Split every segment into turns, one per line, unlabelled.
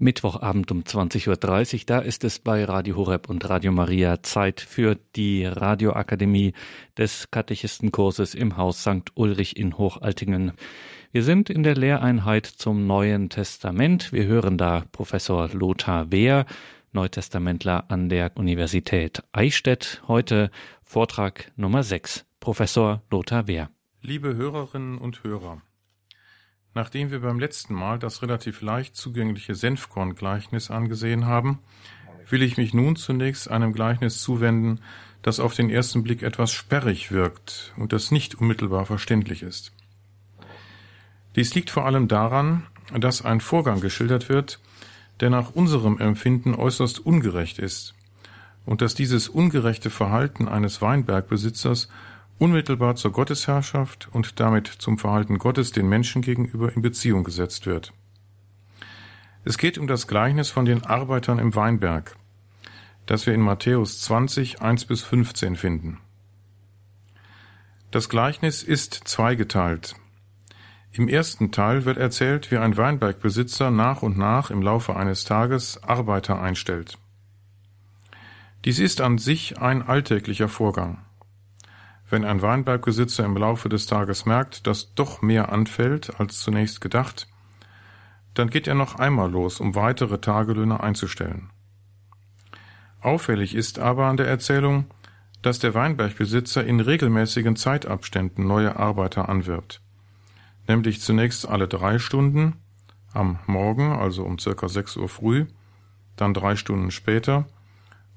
Mittwochabend um 20.30 Uhr, da ist es bei Radio Horeb und Radio Maria Zeit für die Radioakademie des Katechistenkurses im Haus St. Ulrich in Hochaltingen. Wir sind in der Lehreinheit zum Neuen Testament. Wir hören da Professor Lothar Wehr, Neutestamentler an der Universität Eichstätt. Heute Vortrag Nummer 6. Professor Lothar Wehr.
Liebe Hörerinnen und Hörer, Nachdem wir beim letzten Mal das relativ leicht zugängliche Senfkorn-Gleichnis angesehen haben, will ich mich nun zunächst einem Gleichnis zuwenden, das auf den ersten Blick etwas sperrig wirkt und das nicht unmittelbar verständlich ist. Dies liegt vor allem daran, dass ein Vorgang geschildert wird, der nach unserem Empfinden äußerst ungerecht ist und dass dieses ungerechte Verhalten eines Weinbergbesitzers unmittelbar zur Gottesherrschaft und damit zum Verhalten Gottes den Menschen gegenüber in Beziehung gesetzt wird. Es geht um das Gleichnis von den Arbeitern im Weinberg, das wir in Matthäus 20, 1 bis 15 finden. Das Gleichnis ist zweigeteilt. Im ersten Teil wird erzählt, wie ein Weinbergbesitzer nach und nach im Laufe eines Tages Arbeiter einstellt. Dies ist an sich ein alltäglicher Vorgang. Wenn ein Weinbergbesitzer im Laufe des Tages merkt, dass doch mehr anfällt als zunächst gedacht, dann geht er noch einmal los, um weitere Tagelöhne einzustellen. Auffällig ist aber an der Erzählung, dass der Weinbergbesitzer in regelmäßigen Zeitabständen neue Arbeiter anwirbt, nämlich zunächst alle drei Stunden, am Morgen, also um circa sechs Uhr früh, dann drei Stunden später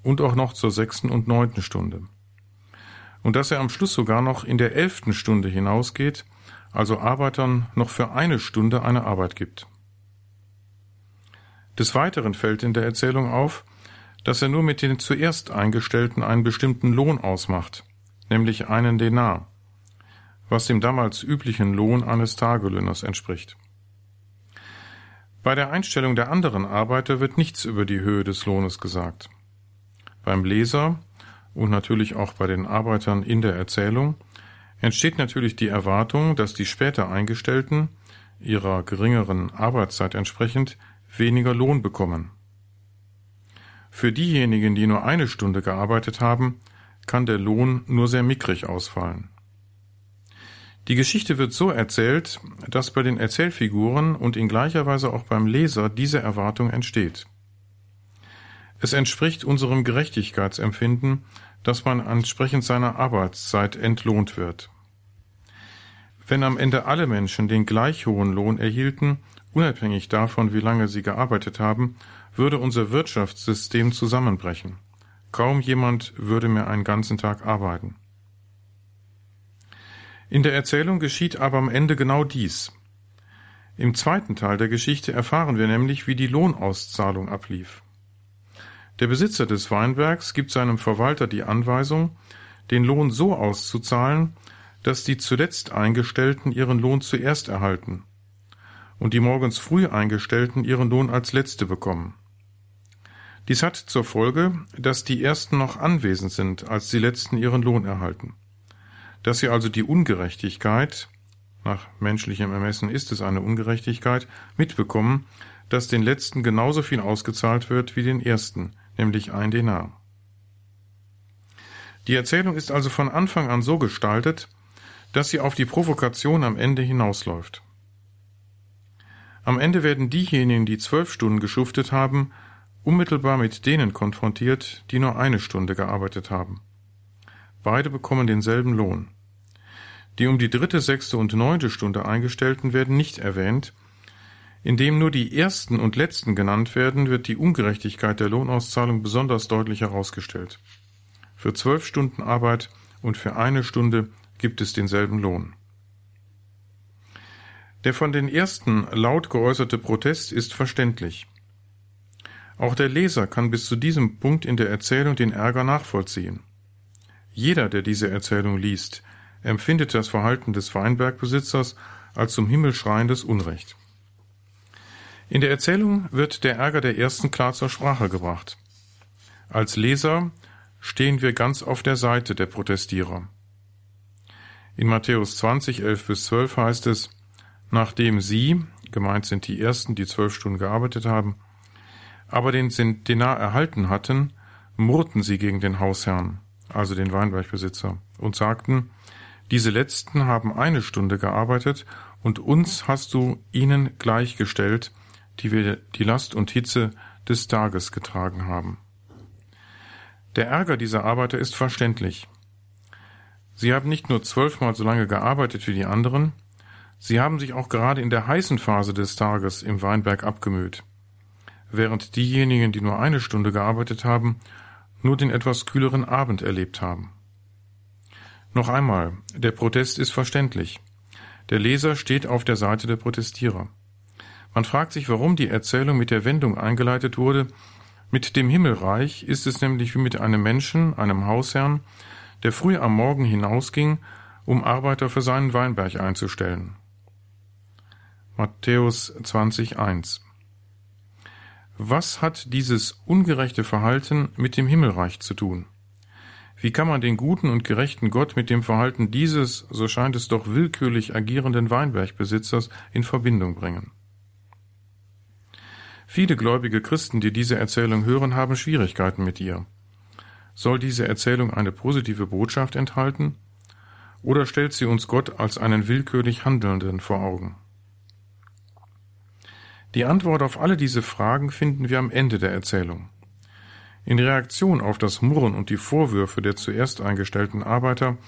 und auch noch zur sechsten und neunten Stunde und dass er am Schluss sogar noch in der elften Stunde hinausgeht, also Arbeitern noch für eine Stunde eine Arbeit gibt. Des Weiteren fällt in der Erzählung auf, dass er nur mit den zuerst Eingestellten einen bestimmten Lohn ausmacht, nämlich einen Denar, was dem damals üblichen Lohn eines Tagelöhners entspricht. Bei der Einstellung der anderen Arbeiter wird nichts über die Höhe des Lohnes gesagt. Beim Leser und natürlich auch bei den Arbeitern in der Erzählung entsteht natürlich die Erwartung, dass die später Eingestellten ihrer geringeren Arbeitszeit entsprechend weniger Lohn bekommen. Für diejenigen, die nur eine Stunde gearbeitet haben, kann der Lohn nur sehr mickrig ausfallen. Die Geschichte wird so erzählt, dass bei den Erzählfiguren und in gleicher Weise auch beim Leser diese Erwartung entsteht. Es entspricht unserem Gerechtigkeitsempfinden, dass man entsprechend seiner Arbeitszeit entlohnt wird. Wenn am Ende alle Menschen den gleich hohen Lohn erhielten, unabhängig davon, wie lange sie gearbeitet haben, würde unser Wirtschaftssystem zusammenbrechen. Kaum jemand würde mehr einen ganzen Tag arbeiten. In der Erzählung geschieht aber am Ende genau dies. Im zweiten Teil der Geschichte erfahren wir nämlich, wie die Lohnauszahlung ablief. Der Besitzer des Weinbergs gibt seinem Verwalter die Anweisung, den Lohn so auszuzahlen, dass die zuletzt Eingestellten ihren Lohn zuerst erhalten und die morgens früh Eingestellten ihren Lohn als letzte bekommen. Dies hat zur Folge, dass die Ersten noch anwesend sind, als die Letzten ihren Lohn erhalten. Dass sie also die Ungerechtigkeit, nach menschlichem Ermessen ist es eine Ungerechtigkeit, mitbekommen, dass den Letzten genauso viel ausgezahlt wird wie den Ersten, nämlich ein Denar. Die Erzählung ist also von Anfang an so gestaltet, dass sie auf die Provokation am Ende hinausläuft. Am Ende werden diejenigen, die zwölf Stunden geschuftet haben, unmittelbar mit denen konfrontiert, die nur eine Stunde gearbeitet haben. Beide bekommen denselben Lohn. Die um die dritte, sechste und neunte Stunde Eingestellten werden nicht erwähnt, indem nur die ersten und letzten genannt werden, wird die Ungerechtigkeit der Lohnauszahlung besonders deutlich herausgestellt. Für zwölf Stunden Arbeit und für eine Stunde gibt es denselben Lohn. Der von den ersten laut geäußerte Protest ist verständlich. Auch der Leser kann bis zu diesem Punkt in der Erzählung den Ärger nachvollziehen. Jeder, der diese Erzählung liest, empfindet das Verhalten des Weinbergbesitzers als zum Himmel schreiendes Unrecht. In der Erzählung wird der Ärger der Ersten klar zur Sprache gebracht. Als Leser stehen wir ganz auf der Seite der Protestierer. In Matthäus 20, 11 bis 12 heißt es, nachdem sie, gemeint sind die Ersten, die zwölf Stunden gearbeitet haben, aber den Denar erhalten hatten, murrten sie gegen den Hausherrn, also den Weinbergbesitzer, und sagten, diese letzten haben eine Stunde gearbeitet, und uns hast du ihnen gleichgestellt, die wir die Last und Hitze des Tages getragen haben. Der Ärger dieser Arbeiter ist verständlich. Sie haben nicht nur zwölfmal so lange gearbeitet wie die anderen, sie haben sich auch gerade in der heißen Phase des Tages im Weinberg abgemüht, während diejenigen, die nur eine Stunde gearbeitet haben, nur den etwas kühleren Abend erlebt haben. Noch einmal, der Protest ist verständlich. Der Leser steht auf der Seite der Protestierer. Man fragt sich, warum die Erzählung mit der Wendung eingeleitet wurde, mit dem Himmelreich ist es nämlich wie mit einem Menschen, einem Hausherrn, der früh am Morgen hinausging, um Arbeiter für seinen Weinberg einzustellen. Matthäus 20,1 Was hat dieses ungerechte Verhalten mit dem Himmelreich zu tun? Wie kann man den guten und gerechten Gott mit dem Verhalten dieses, so scheint es doch willkürlich agierenden Weinbergbesitzers in Verbindung bringen? Viele gläubige Christen, die diese Erzählung hören, haben Schwierigkeiten mit ihr. Soll diese Erzählung eine positive Botschaft enthalten? Oder stellt sie uns Gott als einen willkürlich Handelnden vor Augen? Die Antwort auf alle diese Fragen finden wir am Ende der Erzählung. In Reaktion auf das Murren und die Vorwürfe der zuerst eingestellten Arbeiter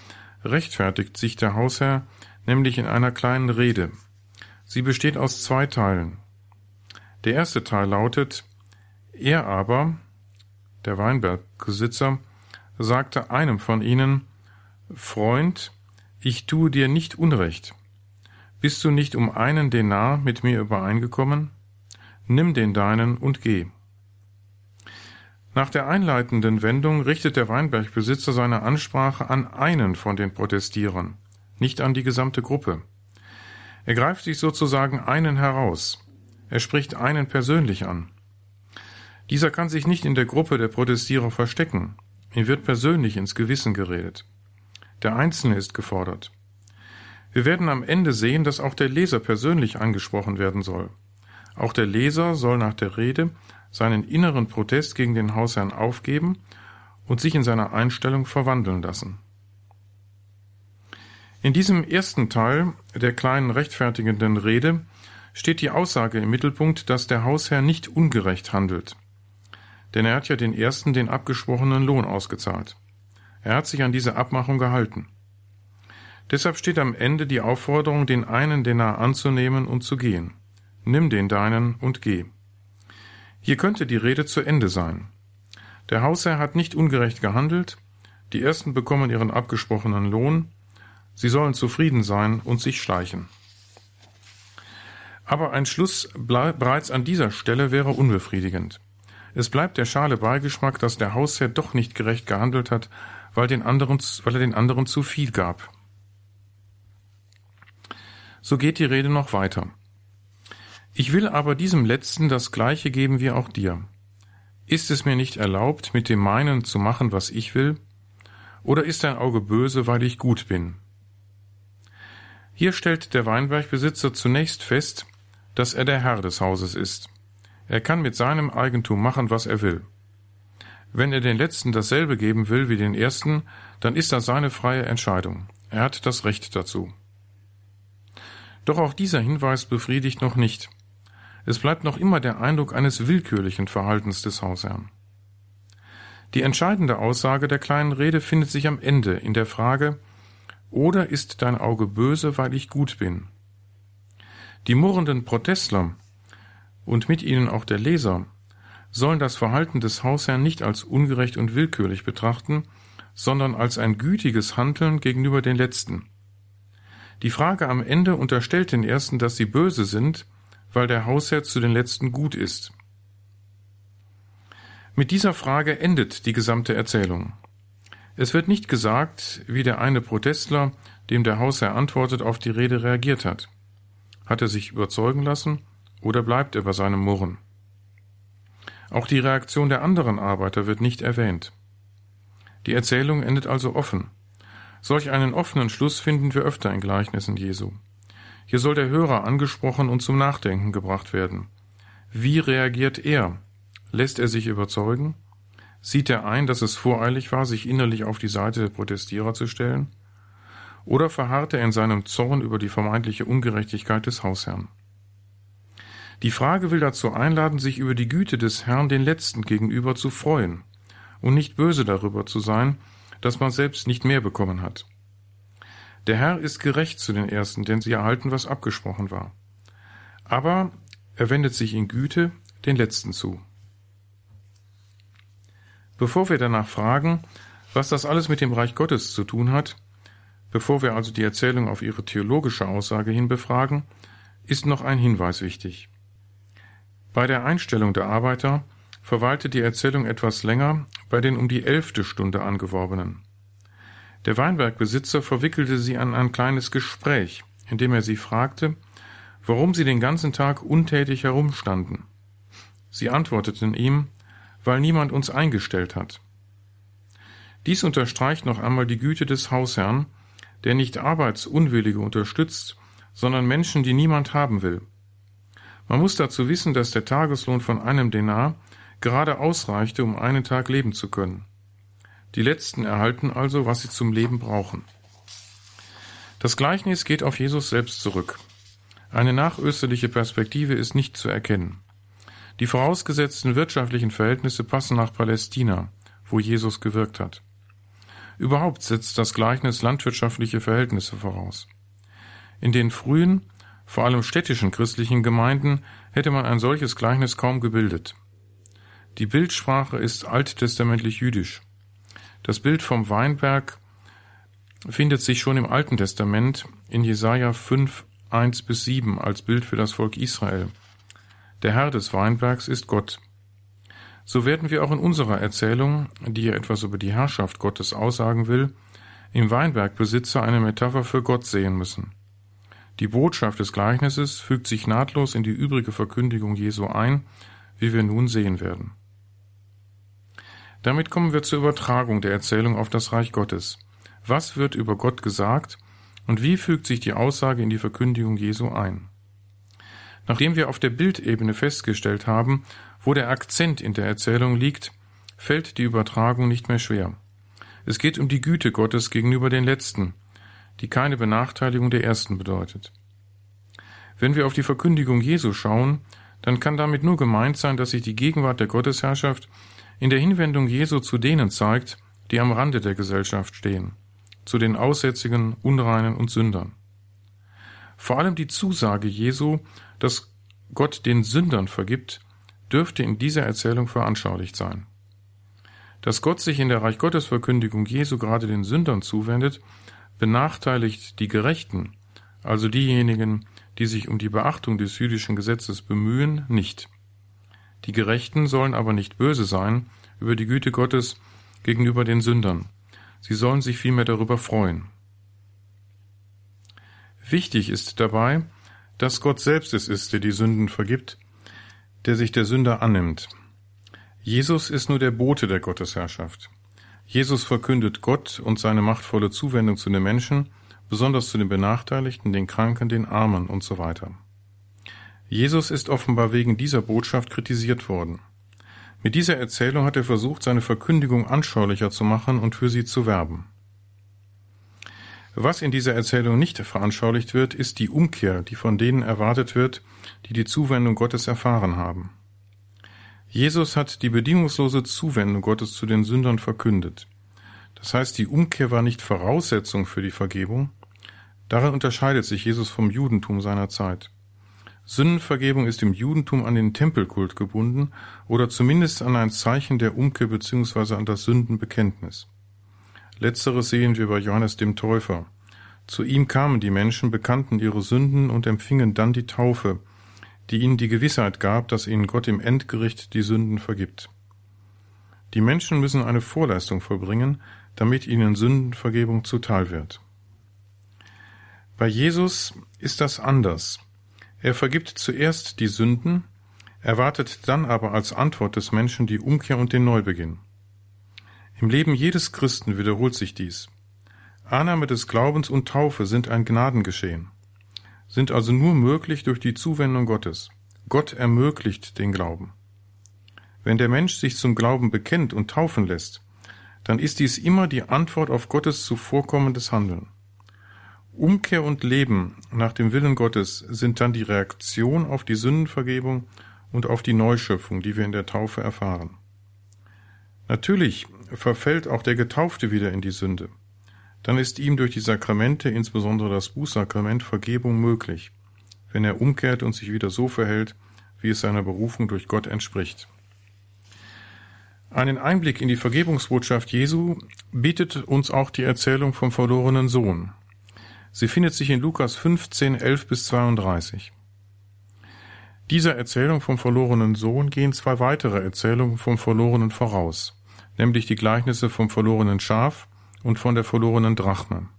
rechtfertigt sich der Hausherr nämlich in einer kleinen Rede. Sie besteht aus zwei Teilen. Der erste Teil lautet, er aber, der Weinbergbesitzer, sagte einem von ihnen, Freund, ich tue dir nicht Unrecht. Bist du nicht um einen Denar mit mir übereingekommen? Nimm den deinen und geh. Nach der einleitenden Wendung richtet der Weinbergbesitzer seine Ansprache an einen von den Protestierern, nicht an die gesamte Gruppe. Er greift sich sozusagen einen heraus. Er spricht einen persönlich an. Dieser kann sich nicht in der Gruppe der Protestierer verstecken. Ihm wird persönlich ins Gewissen geredet. Der Einzelne ist gefordert. Wir werden am Ende sehen, dass auch der Leser persönlich angesprochen werden soll. Auch der Leser soll nach der Rede seinen inneren Protest gegen den Hausherrn aufgeben und sich in seiner Einstellung verwandeln lassen. In diesem ersten Teil der kleinen rechtfertigenden Rede steht die Aussage im Mittelpunkt, dass der Hausherr nicht ungerecht handelt. Denn er hat ja den ersten den abgesprochenen Lohn ausgezahlt. Er hat sich an diese Abmachung gehalten. Deshalb steht am Ende die Aufforderung, den einen Denar anzunehmen und zu gehen. Nimm den deinen und geh. Hier könnte die Rede zu Ende sein. Der Hausherr hat nicht ungerecht gehandelt, die Ersten bekommen ihren abgesprochenen Lohn, sie sollen zufrieden sein und sich schleichen. Aber ein Schluss bereits an dieser Stelle wäre unbefriedigend. Es bleibt der schale Beigeschmack, dass der Hausherr doch nicht gerecht gehandelt hat, weil, den anderen, weil er den anderen zu viel gab. So geht die Rede noch weiter. Ich will aber diesem Letzten das Gleiche geben wie auch dir. Ist es mir nicht erlaubt, mit dem meinen zu machen, was ich will? Oder ist dein Auge böse, weil ich gut bin? Hier stellt der Weinbergbesitzer zunächst fest, dass er der Herr des Hauses ist. Er kann mit seinem Eigentum machen, was er will. Wenn er den Letzten dasselbe geben will wie den Ersten, dann ist das seine freie Entscheidung. Er hat das Recht dazu. Doch auch dieser Hinweis befriedigt noch nicht. Es bleibt noch immer der Eindruck eines willkürlichen Verhaltens des Hausherrn. Die entscheidende Aussage der kleinen Rede findet sich am Ende in der Frage Oder ist dein Auge böse, weil ich gut bin? Die murrenden Protestler und mit ihnen auch der Leser sollen das Verhalten des Hausherrn nicht als ungerecht und willkürlich betrachten, sondern als ein gütiges Handeln gegenüber den Letzten. Die Frage am Ende unterstellt den Ersten, dass sie böse sind, weil der Hausherr zu den Letzten gut ist. Mit dieser Frage endet die gesamte Erzählung. Es wird nicht gesagt, wie der eine Protestler, dem der Hausherr antwortet, auf die Rede reagiert hat. Hat er sich überzeugen lassen oder bleibt er bei seinem Murren? Auch die Reaktion der anderen Arbeiter wird nicht erwähnt. Die Erzählung endet also offen. Solch einen offenen Schluss finden wir öfter in Gleichnissen Jesu. Hier soll der Hörer angesprochen und zum Nachdenken gebracht werden. Wie reagiert er? Lässt er sich überzeugen? Sieht er ein, dass es voreilig war, sich innerlich auf die Seite der Protestierer zu stellen? Oder verharrt er in seinem Zorn über die vermeintliche Ungerechtigkeit des Hausherrn? Die Frage will dazu einladen, sich über die Güte des Herrn den Letzten gegenüber zu freuen und nicht böse darüber zu sein, dass man selbst nicht mehr bekommen hat. Der Herr ist gerecht zu den Ersten, denn sie erhalten, was abgesprochen war. Aber er wendet sich in Güte den Letzten zu. Bevor wir danach fragen, was das alles mit dem Reich Gottes zu tun hat, bevor wir also die Erzählung auf ihre theologische Aussage hin befragen, ist noch ein Hinweis wichtig. Bei der Einstellung der Arbeiter verweilte die Erzählung etwas länger bei den um die elfte Stunde angeworbenen. Der Weinbergbesitzer verwickelte sie an ein kleines Gespräch, in dem er sie fragte, warum sie den ganzen Tag untätig herumstanden. Sie antworteten ihm, weil niemand uns eingestellt hat. Dies unterstreicht noch einmal die Güte des Hausherrn, der nicht Arbeitsunwillige unterstützt, sondern Menschen, die niemand haben will. Man muss dazu wissen, dass der Tageslohn von einem Denar gerade ausreichte, um einen Tag leben zu können. Die Letzten erhalten also, was sie zum Leben brauchen. Das Gleichnis geht auf Jesus selbst zurück. Eine nachösterliche Perspektive ist nicht zu erkennen. Die vorausgesetzten wirtschaftlichen Verhältnisse passen nach Palästina, wo Jesus gewirkt hat. Überhaupt setzt das Gleichnis landwirtschaftliche Verhältnisse voraus. In den frühen, vor allem städtischen christlichen Gemeinden hätte man ein solches Gleichnis kaum gebildet. Die Bildsprache ist alttestamentlich jüdisch. Das Bild vom Weinberg findet sich schon im Alten Testament in Jesaja 5, 1 bis 7 als Bild für das Volk Israel. Der Herr des Weinbergs ist Gott. So werden wir auch in unserer Erzählung, die ja etwas über die Herrschaft Gottes aussagen will, im Weinbergbesitzer eine Metapher für Gott sehen müssen. Die Botschaft des Gleichnisses fügt sich nahtlos in die übrige Verkündigung Jesu ein, wie wir nun sehen werden. Damit kommen wir zur Übertragung der Erzählung auf das Reich Gottes. Was wird über Gott gesagt und wie fügt sich die Aussage in die Verkündigung Jesu ein? Nachdem wir auf der Bildebene festgestellt haben, wo der Akzent in der Erzählung liegt, fällt die Übertragung nicht mehr schwer. Es geht um die Güte Gottes gegenüber den Letzten, die keine Benachteiligung der Ersten bedeutet. Wenn wir auf die Verkündigung Jesu schauen, dann kann damit nur gemeint sein, dass sich die Gegenwart der Gottesherrschaft in der Hinwendung Jesu zu denen zeigt, die am Rande der Gesellschaft stehen, zu den Aussätzigen, Unreinen und Sündern. Vor allem die Zusage Jesu, dass Gott den Sündern vergibt, dürfte in dieser Erzählung veranschaulicht sein. Dass Gott sich in der Reich Gottes Verkündigung Jesu gerade den Sündern zuwendet, benachteiligt die Gerechten, also diejenigen, die sich um die Beachtung des jüdischen Gesetzes bemühen, nicht. Die Gerechten sollen aber nicht böse sein über die Güte Gottes gegenüber den Sündern. Sie sollen sich vielmehr darüber freuen. Wichtig ist dabei, dass Gott selbst es ist, der die Sünden vergibt, der sich der Sünder annimmt. Jesus ist nur der Bote der Gottesherrschaft. Jesus verkündet Gott und seine machtvolle Zuwendung zu den Menschen, besonders zu den Benachteiligten, den Kranken, den Armen und so weiter. Jesus ist offenbar wegen dieser Botschaft kritisiert worden. Mit dieser Erzählung hat er versucht, seine Verkündigung anschaulicher zu machen und für sie zu werben. Was in dieser Erzählung nicht veranschaulicht wird, ist die Umkehr, die von denen erwartet wird, die die Zuwendung Gottes erfahren haben. Jesus hat die bedingungslose Zuwendung Gottes zu den Sündern verkündet. Das heißt, die Umkehr war nicht Voraussetzung für die Vergebung. Darin unterscheidet sich Jesus vom Judentum seiner Zeit. Sündenvergebung ist im Judentum an den Tempelkult gebunden oder zumindest an ein Zeichen der Umkehr bzw. an das Sündenbekenntnis. Letzteres sehen wir bei Johannes dem Täufer. Zu ihm kamen die Menschen, bekannten ihre Sünden und empfingen dann die Taufe, die ihnen die Gewissheit gab, dass ihnen Gott im Endgericht die Sünden vergibt. Die Menschen müssen eine Vorleistung vollbringen, damit ihnen Sündenvergebung zuteil wird. Bei Jesus ist das anders. Er vergibt zuerst die Sünden, erwartet dann aber als Antwort des Menschen die Umkehr und den Neubeginn. Im Leben jedes Christen wiederholt sich dies. Annahme des Glaubens und Taufe sind ein Gnadengeschehen, sind also nur möglich durch die Zuwendung Gottes. Gott ermöglicht den Glauben. Wenn der Mensch sich zum Glauben bekennt und taufen lässt, dann ist dies immer die Antwort auf Gottes zuvorkommendes Handeln. Umkehr und Leben nach dem Willen Gottes sind dann die Reaktion auf die Sündenvergebung und auf die Neuschöpfung, die wir in der Taufe erfahren. Natürlich verfällt auch der Getaufte wieder in die Sünde. Dann ist ihm durch die Sakramente, insbesondere das Bußsakrament, Vergebung möglich, wenn er umkehrt und sich wieder so verhält, wie es seiner Berufung durch Gott entspricht. Einen Einblick in die Vergebungsbotschaft Jesu bietet uns auch die Erzählung vom verlorenen Sohn. Sie findet sich in Lukas 15, 11 bis 32. Dieser Erzählung vom verlorenen Sohn gehen zwei weitere Erzählungen vom Verlorenen voraus, nämlich die Gleichnisse vom verlorenen Schaf und von der verlorenen Drachme.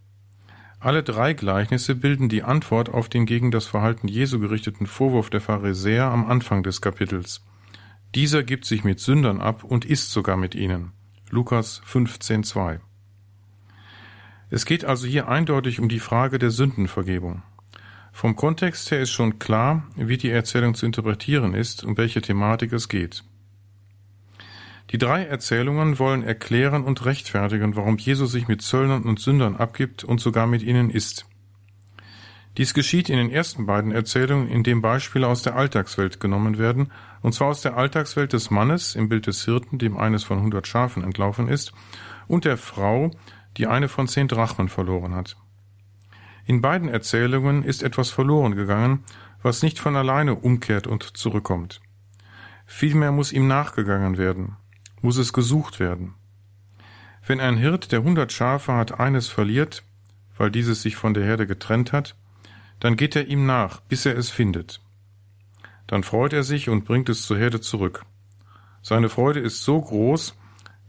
Alle drei Gleichnisse bilden die Antwort auf den gegen das Verhalten Jesu gerichteten Vorwurf der Pharisäer am Anfang des Kapitels. Dieser gibt sich mit Sündern ab und isst sogar mit ihnen. Lukas 15,2. Es geht also hier eindeutig um die Frage der Sündenvergebung. Vom Kontext her ist schon klar, wie die Erzählung zu interpretieren ist, um welche Thematik es geht. Die drei Erzählungen wollen erklären und rechtfertigen, warum Jesus sich mit Zöllnern und Sündern abgibt und sogar mit ihnen isst. Dies geschieht in den ersten beiden Erzählungen, indem Beispiele aus der Alltagswelt genommen werden, und zwar aus der Alltagswelt des Mannes im Bild des Hirten, dem eines von hundert Schafen entlaufen ist, und der Frau, die eine von zehn Drachmen verloren hat. In beiden Erzählungen ist etwas verloren gegangen, was nicht von alleine umkehrt und zurückkommt. Vielmehr muss ihm nachgegangen werden, muss es gesucht werden. Wenn ein Hirt, der hundert Schafe hat, eines verliert, weil dieses sich von der Herde getrennt hat, dann geht er ihm nach, bis er es findet. Dann freut er sich und bringt es zur Herde zurück. Seine Freude ist so groß,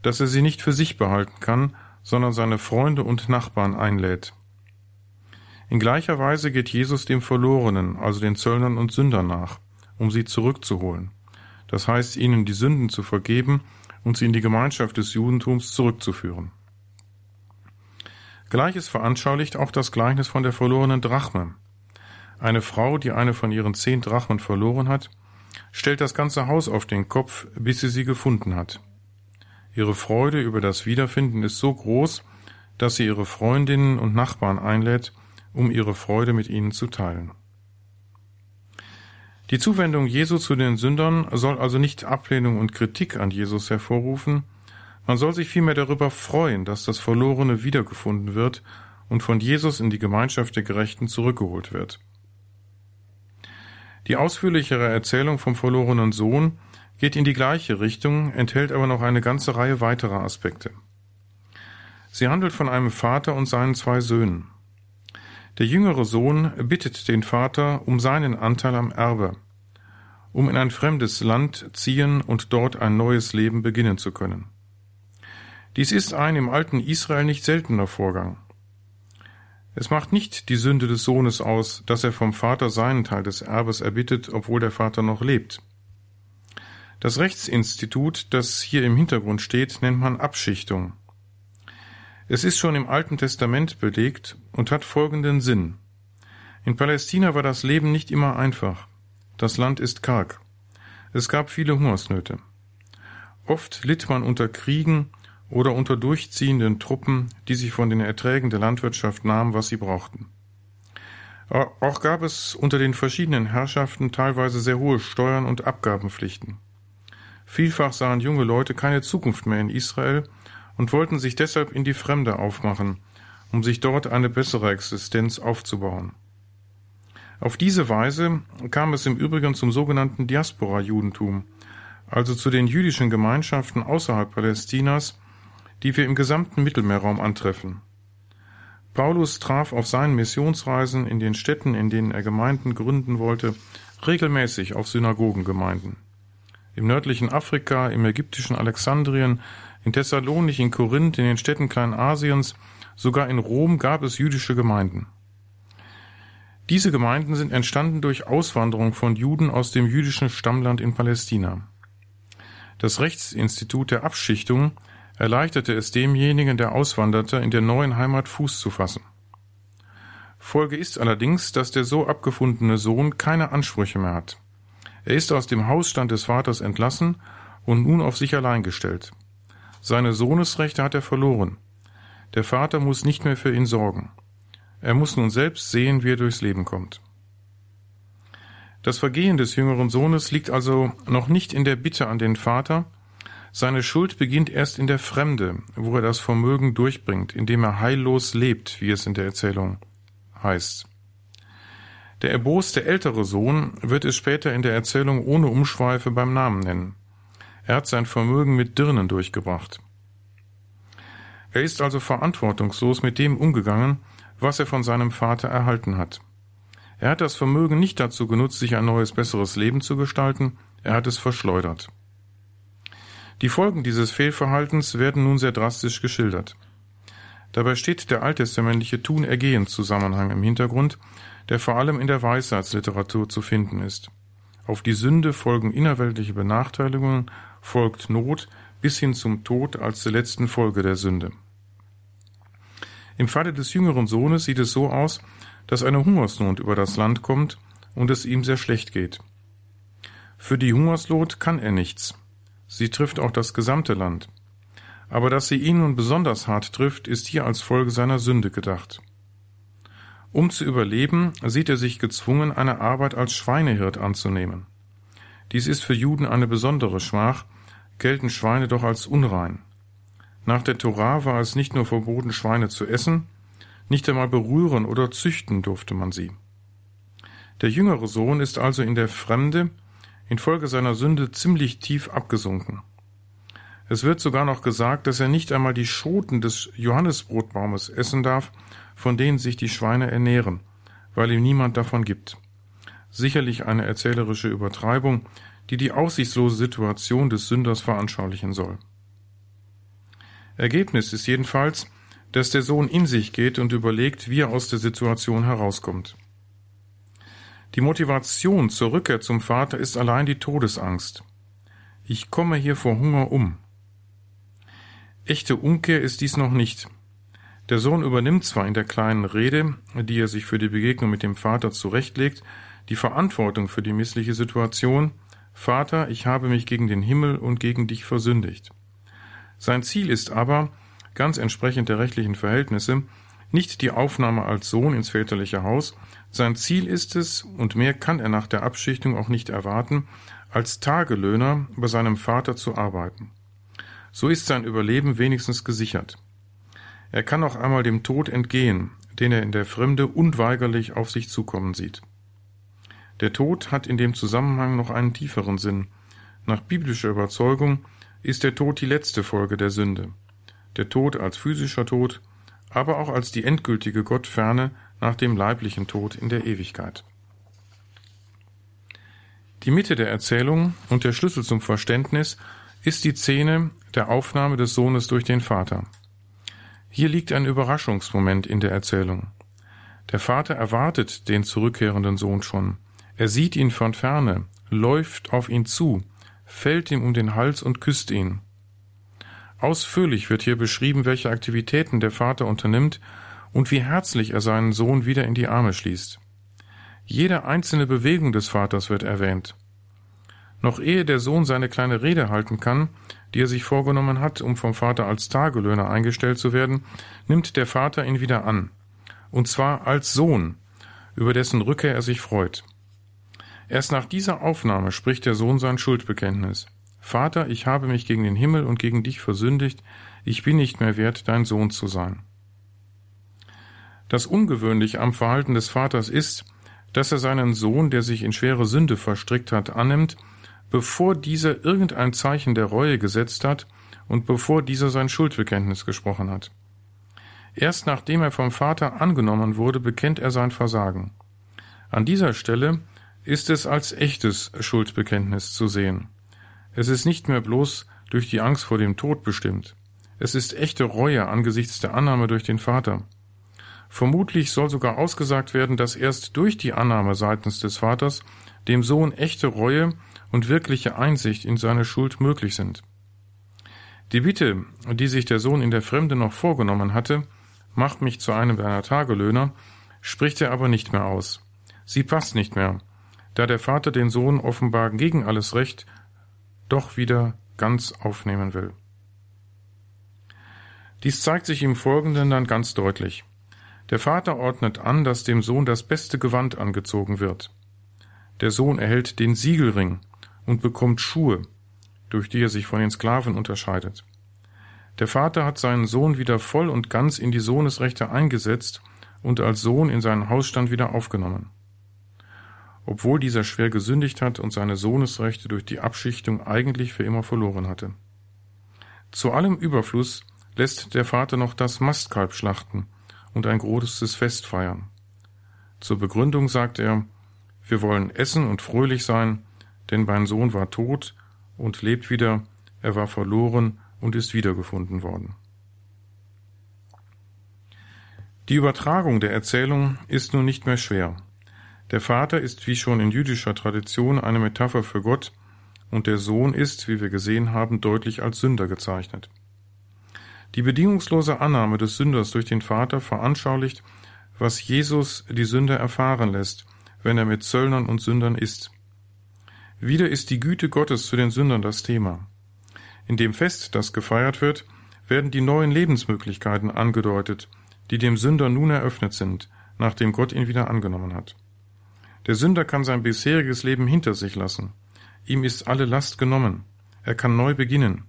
dass er sie nicht für sich behalten kann, sondern seine Freunde und Nachbarn einlädt. In gleicher Weise geht Jesus dem Verlorenen, also den Zöllnern und Sündern nach, um sie zurückzuholen. Das heißt, ihnen die Sünden zu vergeben und sie in die Gemeinschaft des Judentums zurückzuführen. Gleiches veranschaulicht auch das Gleichnis von der verlorenen Drachme. Eine Frau, die eine von ihren zehn Drachmen verloren hat, stellt das ganze Haus auf den Kopf, bis sie sie gefunden hat. Ihre Freude über das Wiederfinden ist so groß, dass sie ihre Freundinnen und Nachbarn einlädt, um ihre Freude mit ihnen zu teilen. Die Zuwendung Jesu zu den Sündern soll also nicht Ablehnung und Kritik an Jesus hervorrufen, man soll sich vielmehr darüber freuen, dass das Verlorene wiedergefunden wird und von Jesus in die Gemeinschaft der Gerechten zurückgeholt wird. Die ausführlichere Erzählung vom verlorenen Sohn geht in die gleiche Richtung, enthält aber noch eine ganze Reihe weiterer Aspekte. Sie handelt von einem Vater und seinen zwei Söhnen. Der jüngere Sohn bittet den Vater um seinen Anteil am Erbe, um in ein fremdes Land ziehen und dort ein neues Leben beginnen zu können. Dies ist ein im alten Israel nicht seltener Vorgang. Es macht nicht die Sünde des Sohnes aus, dass er vom Vater seinen Teil des Erbes erbittet, obwohl der Vater noch lebt. Das Rechtsinstitut, das hier im Hintergrund steht, nennt man Abschichtung. Es ist schon im Alten Testament belegt und hat folgenden Sinn. In Palästina war das Leben nicht immer einfach. Das Land ist karg. Es gab viele Hungersnöte. Oft litt man unter Kriegen oder unter durchziehenden Truppen, die sich von den Erträgen der Landwirtschaft nahmen, was sie brauchten. Auch gab es unter den verschiedenen Herrschaften teilweise sehr hohe Steuern und Abgabenpflichten. Vielfach sahen junge Leute keine Zukunft mehr in Israel und wollten sich deshalb in die Fremde aufmachen, um sich dort eine bessere Existenz aufzubauen. Auf diese Weise kam es im Übrigen zum sogenannten Diaspora-Judentum, also zu den jüdischen Gemeinschaften außerhalb Palästinas, die wir im gesamten Mittelmeerraum antreffen. Paulus traf auf seinen Missionsreisen in den Städten, in denen er Gemeinden gründen wollte, regelmäßig auf Synagogengemeinden. Im nördlichen Afrika, im ägyptischen Alexandrien, in Thessalonich, in Korinth, in den Städten Kleinasiens, sogar in Rom gab es jüdische Gemeinden. Diese Gemeinden sind entstanden durch Auswanderung von Juden aus dem jüdischen Stammland in Palästina. Das Rechtsinstitut der Abschichtung erleichterte es demjenigen, der auswanderte, in der neuen Heimat Fuß zu fassen. Folge ist allerdings, dass der so abgefundene Sohn keine Ansprüche mehr hat. Er ist aus dem Hausstand des Vaters entlassen und nun auf sich allein gestellt. Seine Sohnesrechte hat er verloren. Der Vater muss nicht mehr für ihn sorgen. Er muss nun selbst sehen, wie er durchs Leben kommt. Das Vergehen des jüngeren Sohnes liegt also noch nicht in der Bitte an den Vater, seine Schuld beginnt erst in der Fremde, wo er das Vermögen durchbringt, indem er heillos lebt, wie es in der Erzählung heißt. Der erboste ältere Sohn wird es später in der Erzählung ohne Umschweife beim Namen nennen. Er hat sein Vermögen mit Dirnen durchgebracht. Er ist also verantwortungslos mit dem umgegangen, was er von seinem Vater erhalten hat. Er hat das Vermögen nicht dazu genutzt, sich ein neues, besseres Leben zu gestalten, er hat es verschleudert. Die Folgen dieses Fehlverhaltens werden nun sehr drastisch geschildert. Dabei steht der alttestamentliche Tun-Ergehen-Zusammenhang im Hintergrund, der vor allem in der Weisheitsliteratur zu finden ist. Auf die Sünde folgen innerweltliche Benachteiligungen, folgt Not bis hin zum Tod als der letzten Folge der Sünde. Im Falle des jüngeren Sohnes sieht es so aus, dass eine Hungersnot über das Land kommt und es ihm sehr schlecht geht. Für die Hungersnot kann er nichts. Sie trifft auch das gesamte Land. Aber dass sie ihn nun besonders hart trifft, ist hier als Folge seiner Sünde gedacht. Um zu überleben, sieht er sich gezwungen, eine Arbeit als Schweinehirt anzunehmen. Dies ist für Juden eine besondere Schmach, gelten Schweine doch als unrein. Nach der Torah war es nicht nur verboten, Schweine zu essen, nicht einmal berühren oder züchten durfte man sie. Der jüngere Sohn ist also in der Fremde infolge seiner Sünde ziemlich tief abgesunken. Es wird sogar noch gesagt, dass er nicht einmal die Schoten des Johannesbrotbaumes essen darf, von denen sich die Schweine ernähren, weil ihm niemand davon gibt. Sicherlich eine erzählerische Übertreibung, die die aussichtslose Situation des Sünders veranschaulichen soll. Ergebnis ist jedenfalls, dass der Sohn in sich geht und überlegt, wie er aus der Situation herauskommt. Die Motivation zur Rückkehr zum Vater ist allein die Todesangst. Ich komme hier vor Hunger um. Echte Umkehr ist dies noch nicht. Der Sohn übernimmt zwar in der kleinen Rede, die er sich für die Begegnung mit dem Vater zurechtlegt, die Verantwortung für die missliche Situation, Vater, ich habe mich gegen den Himmel und gegen dich versündigt. Sein Ziel ist aber, ganz entsprechend der rechtlichen Verhältnisse, nicht die Aufnahme als Sohn ins väterliche Haus, sein Ziel ist es, und mehr kann er nach der Abschichtung auch nicht erwarten, als Tagelöhner bei seinem Vater zu arbeiten. So ist sein Überleben wenigstens gesichert. Er kann auch einmal dem Tod entgehen, den er in der Fremde unweigerlich auf sich zukommen sieht. Der Tod hat in dem Zusammenhang noch einen tieferen Sinn. Nach biblischer Überzeugung ist der Tod die letzte Folge der Sünde. Der Tod als physischer Tod, aber auch als die endgültige Gottferne nach dem leiblichen Tod in der Ewigkeit. Die Mitte der Erzählung und der Schlüssel zum Verständnis ist die Szene der Aufnahme des Sohnes durch den Vater. Hier liegt ein Überraschungsmoment in der Erzählung. Der Vater erwartet den zurückkehrenden Sohn schon. Er sieht ihn von ferne, läuft auf ihn zu, fällt ihm um den Hals und küsst ihn. Ausführlich wird hier beschrieben, welche Aktivitäten der Vater unternimmt und wie herzlich er seinen Sohn wieder in die Arme schließt. Jede einzelne Bewegung des Vaters wird erwähnt. Noch ehe der Sohn seine kleine Rede halten kann, die er sich vorgenommen hat, um vom Vater als Tagelöhner eingestellt zu werden, nimmt der Vater ihn wieder an. Und zwar als Sohn, über dessen Rückkehr er sich freut. Erst nach dieser Aufnahme spricht der Sohn sein Schuldbekenntnis. Vater, ich habe mich gegen den Himmel und gegen dich versündigt, ich bin nicht mehr wert, dein Sohn zu sein. Das Ungewöhnliche am Verhalten des Vaters ist, dass er seinen Sohn, der sich in schwere Sünde verstrickt hat, annimmt, bevor dieser irgendein Zeichen der Reue gesetzt hat und bevor dieser sein Schuldbekenntnis gesprochen hat. Erst nachdem er vom Vater angenommen wurde, bekennt er sein Versagen. An dieser Stelle ist es als echtes Schuldbekenntnis zu sehen. Es ist nicht mehr bloß durch die Angst vor dem Tod bestimmt. Es ist echte Reue angesichts der Annahme durch den Vater. Vermutlich soll sogar ausgesagt werden, dass erst durch die Annahme seitens des Vaters dem Sohn echte Reue und wirkliche Einsicht in seine Schuld möglich sind. Die Bitte, die sich der Sohn in der Fremde noch vorgenommen hatte, macht mich zu einem deiner Tagelöhner, spricht er aber nicht mehr aus. Sie passt nicht mehr, da der Vater den Sohn offenbar gegen alles Recht doch wieder ganz aufnehmen will. Dies zeigt sich im Folgenden dann ganz deutlich. Der Vater ordnet an, dass dem Sohn das beste Gewand angezogen wird. Der Sohn erhält den Siegelring und bekommt Schuhe, durch die er sich von den Sklaven unterscheidet. Der Vater hat seinen Sohn wieder voll und ganz in die Sohnesrechte eingesetzt und als Sohn in seinen Hausstand wieder aufgenommen. Obwohl dieser schwer gesündigt hat und seine Sohnesrechte durch die Abschichtung eigentlich für immer verloren hatte. Zu allem Überfluss lässt der Vater noch das Mastkalb schlachten und ein großes Fest feiern. Zur Begründung sagt er, wir wollen essen und fröhlich sein, denn mein Sohn war tot und lebt wieder, er war verloren und ist wiedergefunden worden. Die Übertragung der Erzählung ist nun nicht mehr schwer. Der Vater ist wie schon in jüdischer Tradition eine Metapher für Gott und der Sohn ist, wie wir gesehen haben, deutlich als Sünder gezeichnet. Die bedingungslose Annahme des Sünders durch den Vater veranschaulicht, was Jesus die Sünder erfahren lässt, wenn er mit Zöllnern und Sündern ist. Wieder ist die Güte Gottes zu den Sündern das Thema. In dem Fest, das gefeiert wird, werden die neuen Lebensmöglichkeiten angedeutet, die dem Sünder nun eröffnet sind, nachdem Gott ihn wieder angenommen hat. Der Sünder kann sein bisheriges Leben hinter sich lassen. Ihm ist alle Last genommen. Er kann neu beginnen.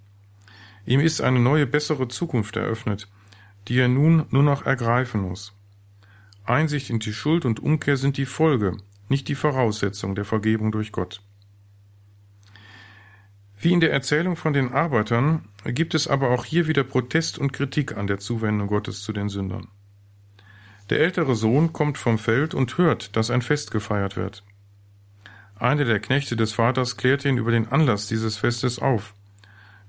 Ihm ist eine neue, bessere Zukunft eröffnet, die er nun nur noch ergreifen muss. Einsicht in die Schuld und Umkehr sind die Folge, nicht die Voraussetzung der Vergebung durch Gott. Wie in der Erzählung von den Arbeitern gibt es aber auch hier wieder Protest und Kritik an der Zuwendung Gottes zu den Sündern. Der ältere Sohn kommt vom Feld und hört, dass ein Fest gefeiert wird. Einer der Knechte des Vaters klärt ihn über den Anlass dieses Festes auf.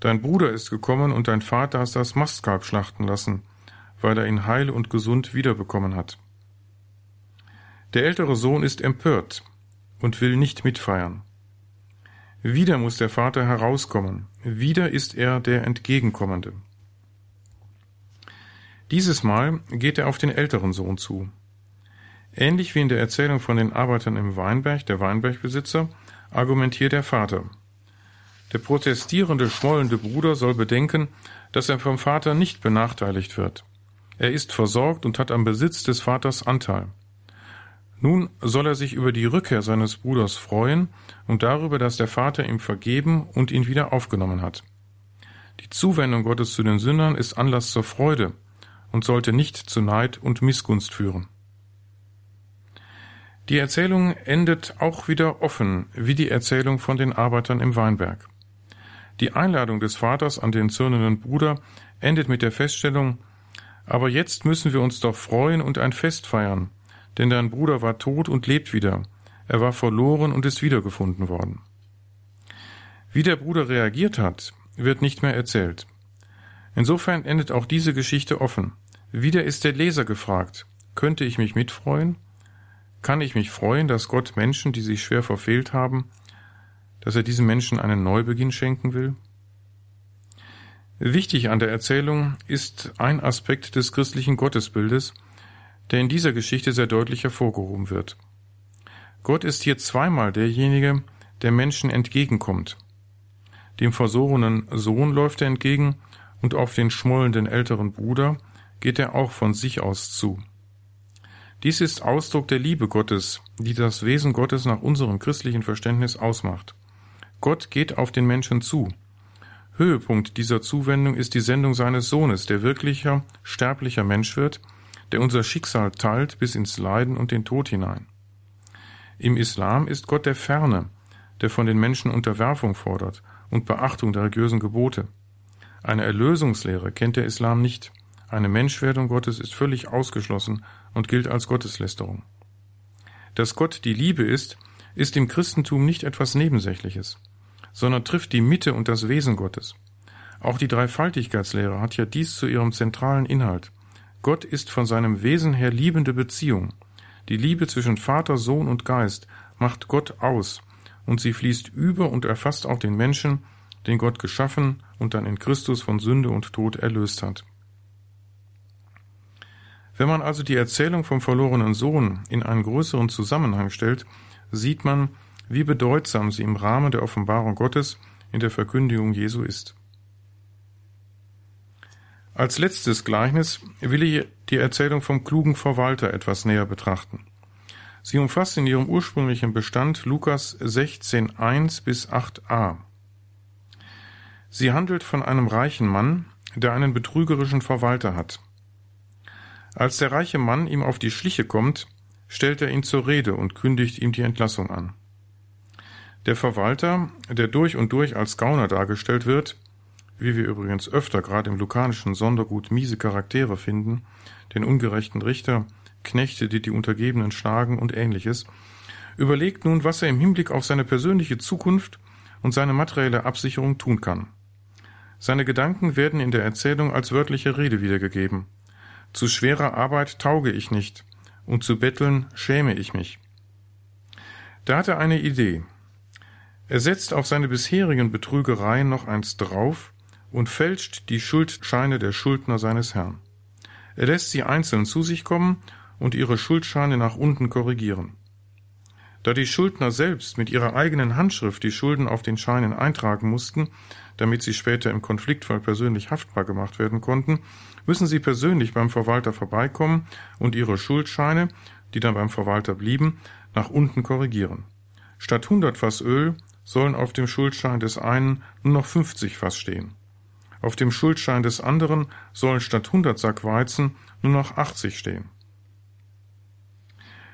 Dein Bruder ist gekommen und dein Vater hast das Mastkalb schlachten lassen, weil er ihn heil und gesund wiederbekommen hat. Der ältere Sohn ist empört und will nicht mitfeiern. Wieder muss der Vater herauskommen, wieder ist er der Entgegenkommende. Dieses Mal geht er auf den älteren Sohn zu. Ähnlich wie in der Erzählung von den Arbeitern im Weinberg, der Weinbergbesitzer, argumentiert der Vater. Der protestierende, schmollende Bruder soll bedenken, dass er vom Vater nicht benachteiligt wird. Er ist versorgt und hat am Besitz des Vaters Anteil. Nun soll er sich über die Rückkehr seines Bruders freuen und darüber, dass der Vater ihm vergeben und ihn wieder aufgenommen hat. Die Zuwendung Gottes zu den Sündern ist Anlass zur Freude und sollte nicht zu Neid und Missgunst führen. Die Erzählung endet auch wieder offen, wie die Erzählung von den Arbeitern im Weinberg. Die Einladung des Vaters an den zürnenden Bruder endet mit der Feststellung, aber jetzt müssen wir uns doch freuen und ein Fest feiern, denn dein Bruder war tot und lebt wieder, er war verloren und ist wiedergefunden worden. Wie der Bruder reagiert hat, wird nicht mehr erzählt. Insofern endet auch diese Geschichte offen. Wieder ist der Leser gefragt, könnte ich mich mitfreuen? Kann ich mich freuen, dass Gott Menschen, die sich schwer verfehlt haben, dass er diesen Menschen einen Neubeginn schenken will? Wichtig an der Erzählung ist ein Aspekt des christlichen Gottesbildes, der in dieser Geschichte sehr deutlich hervorgehoben wird. Gott ist hier zweimal derjenige, der Menschen entgegenkommt. Dem versorenen Sohn läuft er entgegen und auf den schmollenden älteren Bruder geht er auch von sich aus zu. Dies ist Ausdruck der Liebe Gottes, die das Wesen Gottes nach unserem christlichen Verständnis ausmacht. Gott geht auf den Menschen zu. Höhepunkt dieser Zuwendung ist die Sendung seines Sohnes, der wirklicher, sterblicher Mensch wird, der unser Schicksal teilt bis ins Leiden und den Tod hinein. Im Islam ist Gott der Ferne, der von den Menschen Unterwerfung fordert und Beachtung der religiösen Gebote. Eine Erlösungslehre kennt der Islam nicht. Eine Menschwerdung Gottes ist völlig ausgeschlossen und gilt als Gotteslästerung. Dass Gott die Liebe ist, ist im Christentum nicht etwas Nebensächliches sondern trifft die Mitte und das Wesen Gottes. Auch die Dreifaltigkeitslehre hat ja dies zu ihrem zentralen Inhalt. Gott ist von seinem Wesen her liebende Beziehung. Die Liebe zwischen Vater, Sohn und Geist macht Gott aus, und sie fließt über und erfasst auch den Menschen, den Gott geschaffen und dann in Christus von Sünde und Tod erlöst hat. Wenn man also die Erzählung vom verlorenen Sohn in einen größeren Zusammenhang stellt, sieht man, wie bedeutsam sie im Rahmen der Offenbarung Gottes in der Verkündigung Jesu ist. Als letztes Gleichnis will ich die Erzählung vom klugen Verwalter etwas näher betrachten. Sie umfasst in ihrem ursprünglichen Bestand Lukas 16.1 bis 8a. Sie handelt von einem reichen Mann, der einen betrügerischen Verwalter hat. Als der reiche Mann ihm auf die Schliche kommt, stellt er ihn zur Rede und kündigt ihm die Entlassung an. Der Verwalter, der durch und durch als Gauner dargestellt wird, wie wir übrigens öfter gerade im lukanischen Sondergut miese Charaktere finden, den ungerechten Richter, Knechte, die die Untergebenen schlagen und ähnliches, überlegt nun, was er im Hinblick auf seine persönliche Zukunft und seine materielle Absicherung tun kann. Seine Gedanken werden in der Erzählung als wörtliche Rede wiedergegeben. Zu schwerer Arbeit tauge ich nicht, und zu betteln schäme ich mich. Da hat er eine Idee. Er setzt auf seine bisherigen Betrügereien noch eins drauf und fälscht die Schuldscheine der Schuldner seines Herrn. Er lässt sie einzeln zu sich kommen und ihre Schuldscheine nach unten korrigieren. Da die Schuldner selbst mit ihrer eigenen Handschrift die Schulden auf den Scheinen eintragen mussten, damit sie später im Konfliktfall persönlich haftbar gemacht werden konnten, müssen sie persönlich beim Verwalter vorbeikommen und ihre Schuldscheine, die dann beim Verwalter blieben, nach unten korrigieren. Statt 100 Fass Öl sollen auf dem Schuldschein des einen nur noch 50 Fass stehen. Auf dem Schuldschein des anderen sollen statt 100 Sack Weizen nur noch 80 stehen.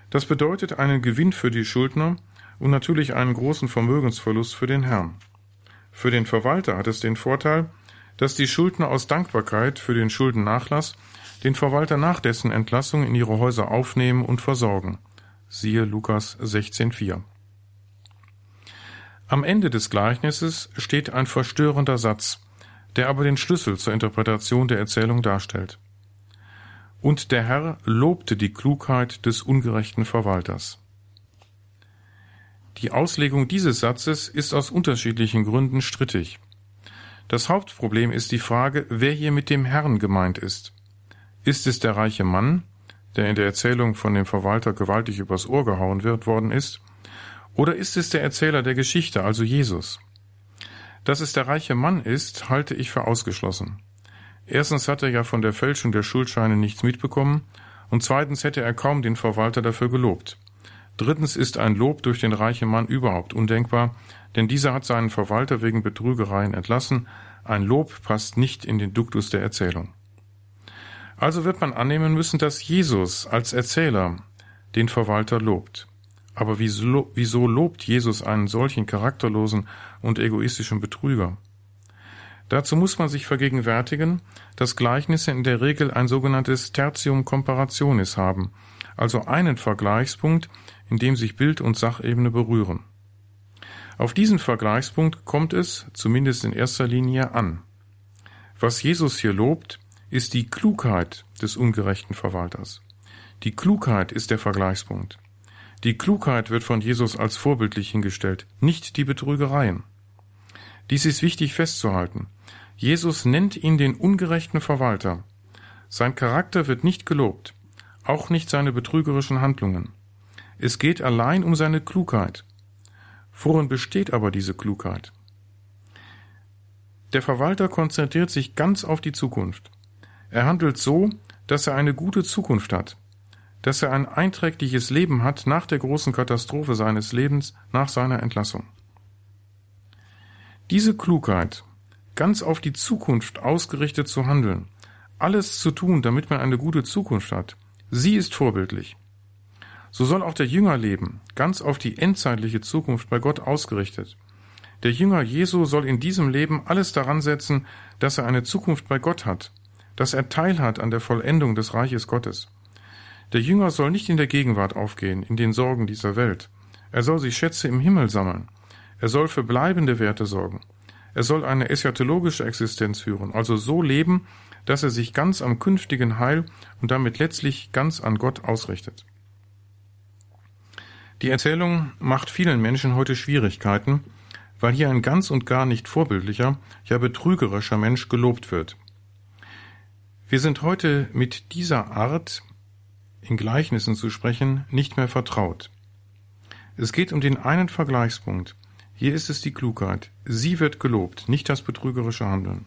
Das bedeutet einen Gewinn für die Schuldner und natürlich einen großen Vermögensverlust für den Herrn. Für den Verwalter hat es den Vorteil, dass die Schuldner aus Dankbarkeit für den Schuldennachlass den Verwalter nach dessen Entlassung in ihre Häuser aufnehmen und versorgen. Siehe Lukas 16,4. Am Ende des Gleichnisses steht ein verstörender Satz, der aber den Schlüssel zur Interpretation der Erzählung darstellt. Und der Herr lobte die Klugheit des ungerechten Verwalters. Die Auslegung dieses Satzes ist aus unterschiedlichen Gründen strittig. Das Hauptproblem ist die Frage, wer hier mit dem Herrn gemeint ist. Ist es der reiche Mann, der in der Erzählung von dem Verwalter gewaltig übers Ohr gehauen wird worden ist, oder ist es der Erzähler der Geschichte, also Jesus? Dass es der reiche Mann ist, halte ich für ausgeschlossen. Erstens hat er ja von der Fälschung der Schuldscheine nichts mitbekommen, und zweitens hätte er kaum den Verwalter dafür gelobt. Drittens ist ein Lob durch den reichen Mann überhaupt undenkbar, denn dieser hat seinen Verwalter wegen Betrügereien entlassen. Ein Lob passt nicht in den Duktus der Erzählung. Also wird man annehmen müssen, dass Jesus als Erzähler den Verwalter lobt. Aber wieso, lobt Jesus einen solchen charakterlosen und egoistischen Betrüger? Dazu muss man sich vergegenwärtigen, dass Gleichnisse in der Regel ein sogenanntes Tertium comparationis haben, also einen Vergleichspunkt, in dem sich Bild und Sachebene berühren. Auf diesen Vergleichspunkt kommt es, zumindest in erster Linie, an. Was Jesus hier lobt, ist die Klugheit des ungerechten Verwalters. Die Klugheit ist der Vergleichspunkt. Die Klugheit wird von Jesus als vorbildlich hingestellt, nicht die Betrügereien. Dies ist wichtig festzuhalten. Jesus nennt ihn den ungerechten Verwalter. Sein Charakter wird nicht gelobt, auch nicht seine betrügerischen Handlungen. Es geht allein um seine Klugheit. Worin besteht aber diese Klugheit? Der Verwalter konzentriert sich ganz auf die Zukunft. Er handelt so, dass er eine gute Zukunft hat, dass er ein einträgliches Leben hat nach der großen Katastrophe seines Lebens, nach seiner Entlassung. Diese Klugheit, ganz auf die Zukunft ausgerichtet zu handeln, alles zu tun, damit man eine gute Zukunft hat, sie ist vorbildlich. So soll auch der Jünger leben, ganz auf die endzeitliche Zukunft bei Gott ausgerichtet. Der Jünger Jesu soll in diesem Leben alles daran setzen, dass er eine Zukunft bei Gott hat, dass er teilhat an der Vollendung des Reiches Gottes. Der Jünger soll nicht in der Gegenwart aufgehen, in den Sorgen dieser Welt. Er soll sich Schätze im Himmel sammeln. Er soll für bleibende Werte sorgen. Er soll eine eschatologische Existenz führen, also so leben, dass er sich ganz am künftigen Heil und damit letztlich ganz an Gott ausrichtet. Die Erzählung macht vielen Menschen heute Schwierigkeiten, weil hier ein ganz und gar nicht vorbildlicher, ja betrügerischer Mensch gelobt wird. Wir sind heute mit dieser Art, in Gleichnissen zu sprechen, nicht mehr vertraut. Es geht um den einen Vergleichspunkt, Hier ist es die Klugheit. Sie wird gelobt, nicht das betrügerische Handeln.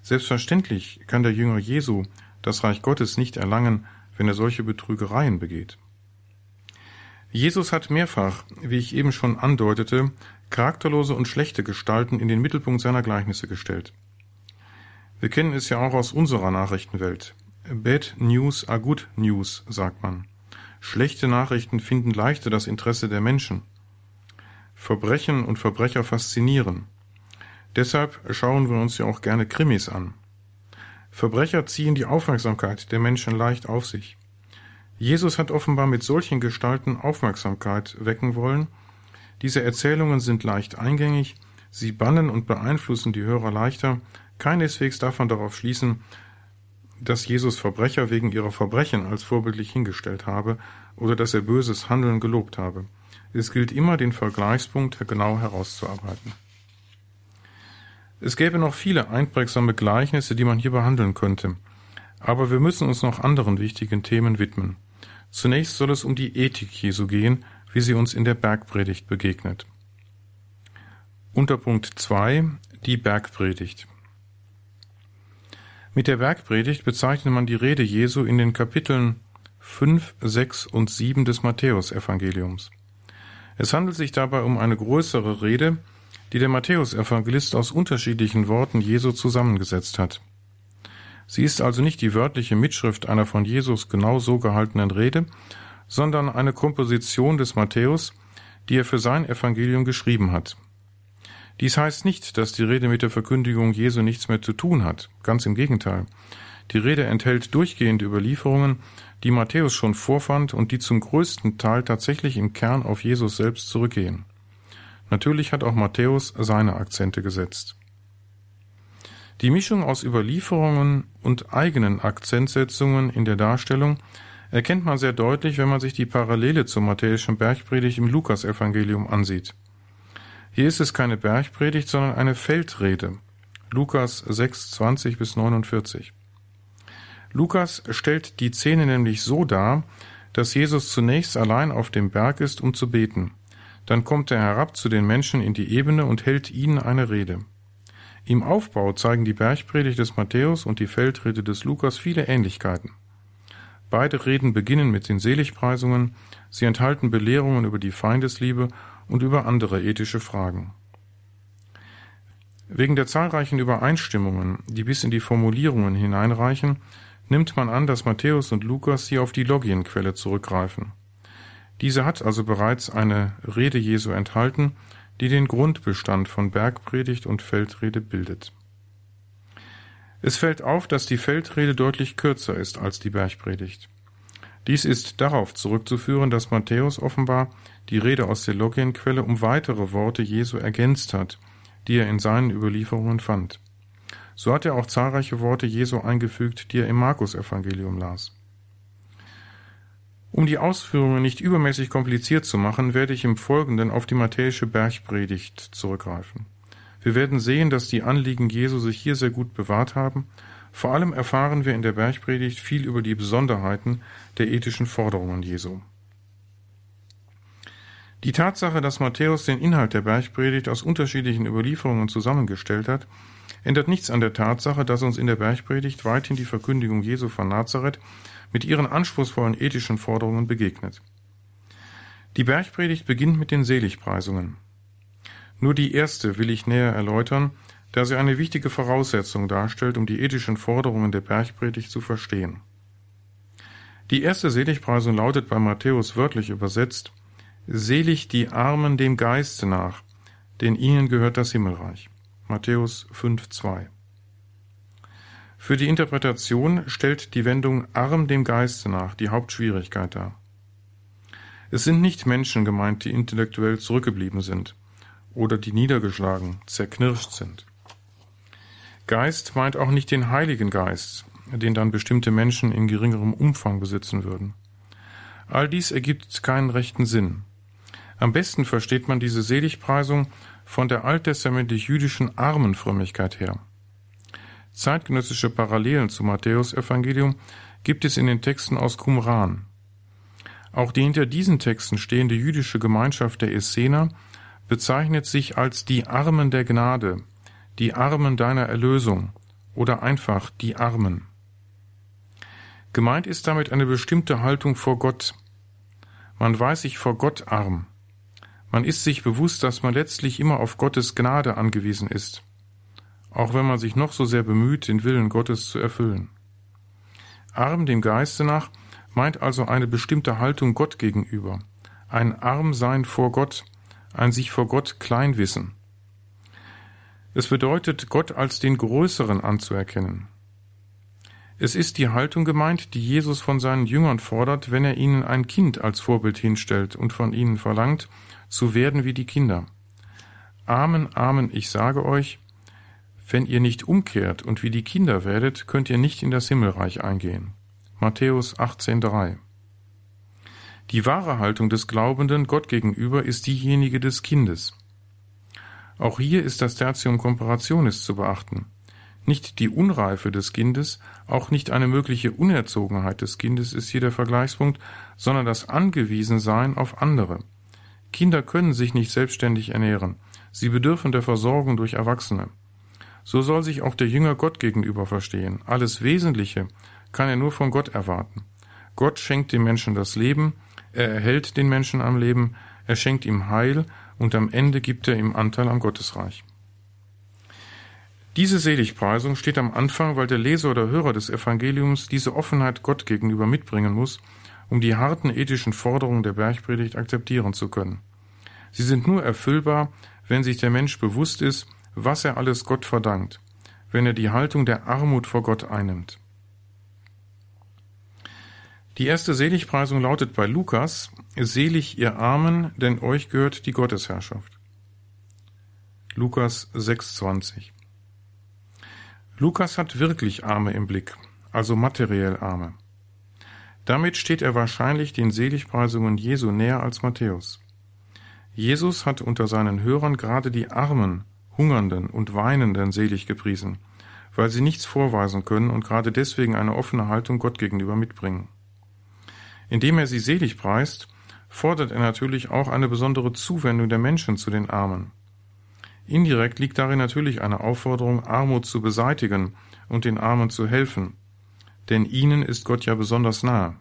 Selbstverständlich kann der Jünger Jesu das Reich Gottes nicht erlangen, wenn er solche Betrügereien begeht. Jesus hat mehrfach, wie ich eben schon andeutete, charakterlose und schlechte Gestalten in den Mittelpunkt seiner Gleichnisse gestellt. Wir kennen es ja auch aus unserer Nachrichtenwelt. Bad News are good news, sagt man. Schlechte Nachrichten finden leichter das Interesse der Menschen. Verbrechen und Verbrecher faszinieren. Deshalb schauen wir uns ja auch gerne Krimis an. Verbrecher ziehen die Aufmerksamkeit der Menschen leicht auf sich. Jesus hat offenbar mit solchen Gestalten Aufmerksamkeit wecken wollen. Diese Erzählungen sind leicht eingängig, sie bannen und beeinflussen die Hörer leichter, keineswegs davon darauf schließen, dass Jesus Verbrecher wegen ihrer Verbrechen als vorbildlich hingestellt habe oder dass er böses Handeln gelobt habe. Es gilt immer, den Vergleichspunkt genau herauszuarbeiten. Es gäbe noch viele einprägsame Gleichnisse, die man hier behandeln könnte, aber wir müssen uns noch anderen wichtigen Themen widmen. Zunächst soll es um die Ethik Jesu gehen, wie sie uns in der Bergpredigt begegnet. Unter Punkt 2 die Bergpredigt. Mit der Bergpredigt bezeichnet man die Rede Jesu in den Kapiteln 5, 6 und 7 des Matthäusevangeliums. Es handelt sich dabei um eine größere Rede, die der Matthäusevangelist aus unterschiedlichen Worten Jesu zusammengesetzt hat. Sie ist also nicht die wörtliche Mitschrift einer von Jesus genau so gehaltenen Rede, sondern eine Komposition des Matthäus, die er für sein Evangelium geschrieben hat. Dies heißt nicht, dass die Rede mit der Verkündigung Jesu nichts mehr zu tun hat. Ganz im Gegenteil. Die Rede enthält durchgehende Überlieferungen, die Matthäus schon vorfand und die zum größten Teil tatsächlich im Kern auf Jesus selbst zurückgehen. Natürlich hat auch Matthäus seine Akzente gesetzt. Die Mischung aus Überlieferungen und eigenen Akzentsetzungen in der Darstellung erkennt man sehr deutlich, wenn man sich die Parallele zur matthäischen Bergpredigt im Lukasevangelium ansieht. Hier ist es keine Bergpredigt, sondern eine Feldrede. Lukas 6, 20 bis 49. Lukas stellt die Szene nämlich so dar, dass Jesus zunächst allein auf dem Berg ist, um zu beten. Dann kommt er herab zu den Menschen in die Ebene und hält ihnen eine Rede. Im Aufbau zeigen die Bergpredigt des Matthäus und die Feldrede des Lukas viele Ähnlichkeiten. Beide Reden beginnen mit den Seligpreisungen, sie enthalten Belehrungen über die Feindesliebe und über andere ethische Fragen. Wegen der zahlreichen Übereinstimmungen, die bis in die Formulierungen hineinreichen, nimmt man an, dass Matthäus und Lukas hier auf die Logienquelle zurückgreifen. Diese hat also bereits eine Rede Jesu enthalten, die den Grundbestand von Bergpredigt und Feldrede bildet. Es fällt auf, dass die Feldrede deutlich kürzer ist als die Bergpredigt. Dies ist darauf zurückzuführen, dass Matthäus offenbar die Rede aus der Logienquelle um weitere Worte Jesu ergänzt hat, die er in seinen Überlieferungen fand. So hat er auch zahlreiche Worte Jesu eingefügt, die er im Markus-Evangelium las. Um die Ausführungen nicht übermäßig kompliziert zu machen, werde ich im Folgenden auf die matthäische Bergpredigt zurückgreifen. Wir werden sehen, dass die Anliegen Jesu sich hier sehr gut bewahrt haben. Vor allem erfahren wir in der Bergpredigt viel über die Besonderheiten der ethischen Forderungen Jesu. Die Tatsache, dass Matthäus den Inhalt der Bergpredigt aus unterschiedlichen Überlieferungen zusammengestellt hat, ändert nichts an der Tatsache, dass uns in der Bergpredigt weithin die Verkündigung Jesu von Nazareth mit ihren anspruchsvollen ethischen Forderungen begegnet. Die Bergpredigt beginnt mit den Seligpreisungen. Nur die erste will ich näher erläutern, da sie eine wichtige Voraussetzung darstellt, um die ethischen Forderungen der Bergpredigt zu verstehen. Die erste Seligpreisung lautet bei Matthäus wörtlich übersetzt Selig die Armen dem Geiste nach, denn ihnen gehört das Himmelreich. Matthäus 5,2 Für die Interpretation stellt die Wendung arm dem Geiste nach die Hauptschwierigkeit dar. Es sind nicht Menschen gemeint, die intellektuell zurückgeblieben sind oder die niedergeschlagen, zerknirscht sind. Geist meint auch nicht den Heiligen Geist, den dann bestimmte Menschen in geringerem Umfang besitzen würden. All dies ergibt keinen rechten Sinn. Am besten versteht man diese Seligpreisung von der alttestamentlich-jüdischen Armenfrömmigkeit her. Zeitgenössische Parallelen zum Matthäus-Evangelium gibt es in den Texten aus Qumran. Auch die hinter diesen Texten stehende jüdische Gemeinschaft der Essener bezeichnet sich als die Armen der Gnade, die Armen deiner Erlösung oder einfach die Armen. Gemeint ist damit eine bestimmte Haltung vor Gott. Man weiß sich vor Gott arm. Man ist sich bewusst, dass man letztlich immer auf Gottes Gnade angewiesen ist, auch wenn man sich noch so sehr bemüht, den Willen Gottes zu erfüllen. Arm dem Geiste nach meint also eine bestimmte Haltung Gott gegenüber, ein Armsein vor Gott, ein sich vor Gott klein wissen. Es bedeutet, Gott als den Größeren anzuerkennen. Es ist die Haltung gemeint, die Jesus von seinen Jüngern fordert, wenn er ihnen ein Kind als Vorbild hinstellt und von ihnen verlangt, zu werden wie die Kinder. Amen, Amen, ich sage euch, wenn ihr nicht umkehrt und wie die Kinder werdet, könnt ihr nicht in das Himmelreich eingehen. Matthäus 18,3 die wahre Haltung des Glaubenden Gott gegenüber ist diejenige des Kindes. Auch hier ist das Tertium Comparationis zu beachten. Nicht die Unreife des Kindes, auch nicht eine mögliche Unerzogenheit des Kindes ist hier der Vergleichspunkt, sondern das Angewiesensein auf andere. Kinder können sich nicht selbstständig ernähren. Sie bedürfen der Versorgung durch Erwachsene. So soll sich auch der Jünger Gott gegenüber verstehen. Alles Wesentliche kann er nur von Gott erwarten. Gott schenkt dem Menschen das Leben, er erhält den Menschen am Leben, er schenkt ihm Heil und am Ende gibt er ihm Anteil am Gottesreich. Diese Seligpreisung steht am Anfang, weil der Leser oder Hörer des Evangeliums diese Offenheit Gott gegenüber mitbringen muss, um die harten ethischen Forderungen der Bergpredigt akzeptieren zu können. Sie sind nur erfüllbar, wenn sich der Mensch bewusst ist, was er alles Gott verdankt, wenn er die Haltung der Armut vor Gott einnimmt. Die erste Seligpreisung lautet bei Lukas, Selig ihr Armen, denn euch gehört die Gottesherrschaft. Lukas 6,20 Lukas hat wirklich Arme im Blick, also materiell Arme. Damit steht er wahrscheinlich den Seligpreisungen Jesu näher als Matthäus. Jesus hat unter seinen Hörern gerade die Armen, Hungernden und Weinenden selig gepriesen, weil sie nichts vorweisen können und gerade deswegen eine offene Haltung Gott gegenüber mitbringen. Indem er sie selig preist, fordert er natürlich auch eine besondere Zuwendung der Menschen zu den Armen. Indirekt liegt darin natürlich eine Aufforderung, Armut zu beseitigen und den Armen zu helfen, denn ihnen ist Gott ja besonders nahe.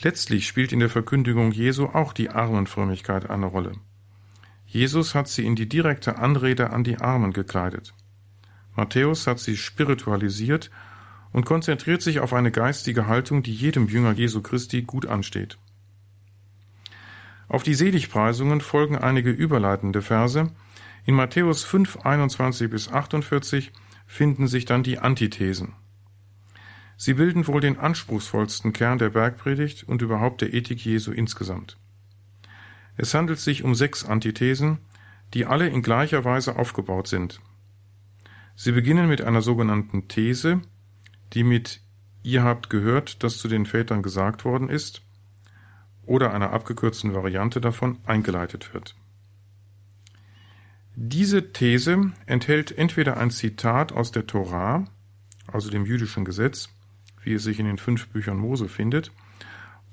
Letztlich spielt in der Verkündigung Jesu auch die Armenfrömmigkeit eine Rolle. Jesus hat sie in die direkte Anrede an die Armen gekleidet. Matthäus hat sie spiritualisiert und konzentriert sich auf eine geistige Haltung, die jedem Jünger Jesu Christi gut ansteht. Auf die Seligpreisungen folgen einige überleitende Verse. In Matthäus 5, 21 bis 48 finden sich dann die Antithesen. Sie bilden wohl den anspruchsvollsten Kern der Bergpredigt und überhaupt der Ethik Jesu insgesamt. Es handelt sich um sechs Antithesen, die alle in gleicher Weise aufgebaut sind. Sie beginnen mit einer sogenannten These, die mit Ihr habt gehört, dass zu den Vätern gesagt worden ist, oder einer abgekürzten Variante davon eingeleitet wird. Diese These enthält entweder ein Zitat aus der Torah, also dem jüdischen Gesetz, wie es sich in den fünf Büchern Mose findet,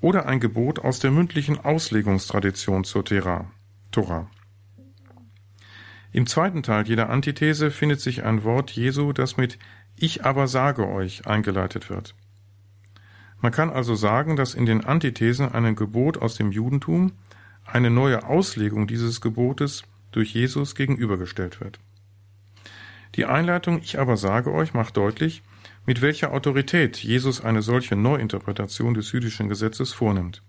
oder ein Gebot aus der mündlichen Auslegungstradition zur Torah. Im zweiten Teil jeder Antithese findet sich ein Wort Jesu, das mit ich aber sage euch eingeleitet wird. Man kann also sagen, dass in den Antithesen einem Gebot aus dem Judentum eine neue Auslegung dieses Gebotes durch Jesus gegenübergestellt wird. Die Einleitung Ich aber sage euch macht deutlich, mit welcher Autorität Jesus eine solche Neuinterpretation des jüdischen Gesetzes vornimmt.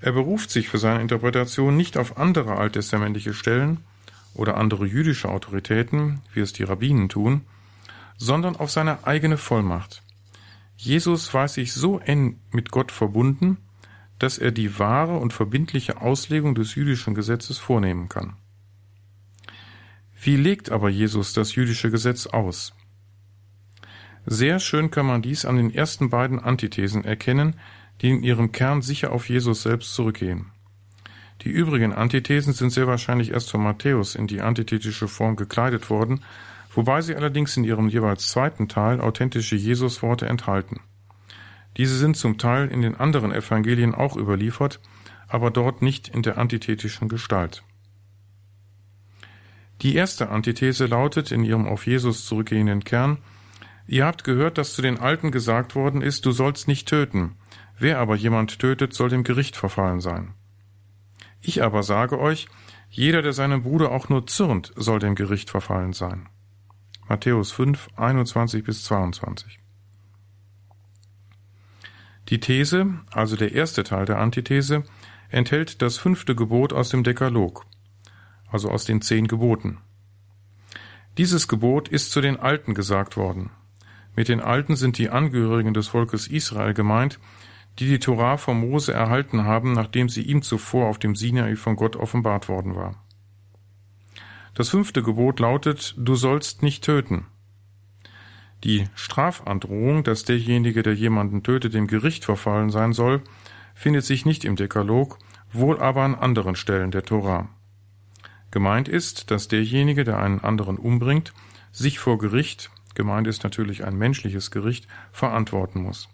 Er beruft sich für seine Interpretation nicht auf andere alttestamentliche Stellen oder andere jüdische Autoritäten, wie es die Rabbinen tun, sondern auf seine eigene Vollmacht. Jesus weiß sich so eng mit Gott verbunden, dass er die wahre und verbindliche Auslegung des jüdischen Gesetzes vornehmen kann. Wie legt aber Jesus das jüdische Gesetz aus? Sehr schön kann man dies an den ersten beiden Antithesen erkennen, die in ihrem Kern sicher auf Jesus selbst zurückgehen. Die übrigen Antithesen sind sehr wahrscheinlich erst von Matthäus in die antithetische Form gekleidet worden, wobei sie allerdings in ihrem jeweils zweiten Teil authentische Jesusworte enthalten. Diese sind zum Teil in den anderen Evangelien auch überliefert, aber dort nicht in der antithetischen Gestalt. Die erste Antithese lautet in ihrem auf Jesus zurückgehenden Kern Ihr habt gehört, dass zu den Alten gesagt worden ist, du sollst nicht töten. Wer aber jemand tötet, soll dem Gericht verfallen sein. Ich aber sage euch, jeder, der seinem Bruder auch nur zürnt, soll dem Gericht verfallen sein. Matthäus 5, 21 bis 22. Die These, also der erste Teil der Antithese, enthält das fünfte Gebot aus dem Dekalog, also aus den zehn Geboten. Dieses Gebot ist zu den Alten gesagt worden. Mit den Alten sind die Angehörigen des Volkes Israel gemeint, die die Torah von Mose erhalten haben, nachdem sie ihm zuvor auf dem Sinai von Gott offenbart worden war. Das fünfte Gebot lautet, du sollst nicht töten. Die Strafandrohung, dass derjenige, der jemanden tötet, dem Gericht verfallen sein soll, findet sich nicht im Dekalog, wohl aber an anderen Stellen der Torah. Gemeint ist, dass derjenige, der einen anderen umbringt, sich vor Gericht, gemeint ist natürlich ein menschliches Gericht, verantworten muss.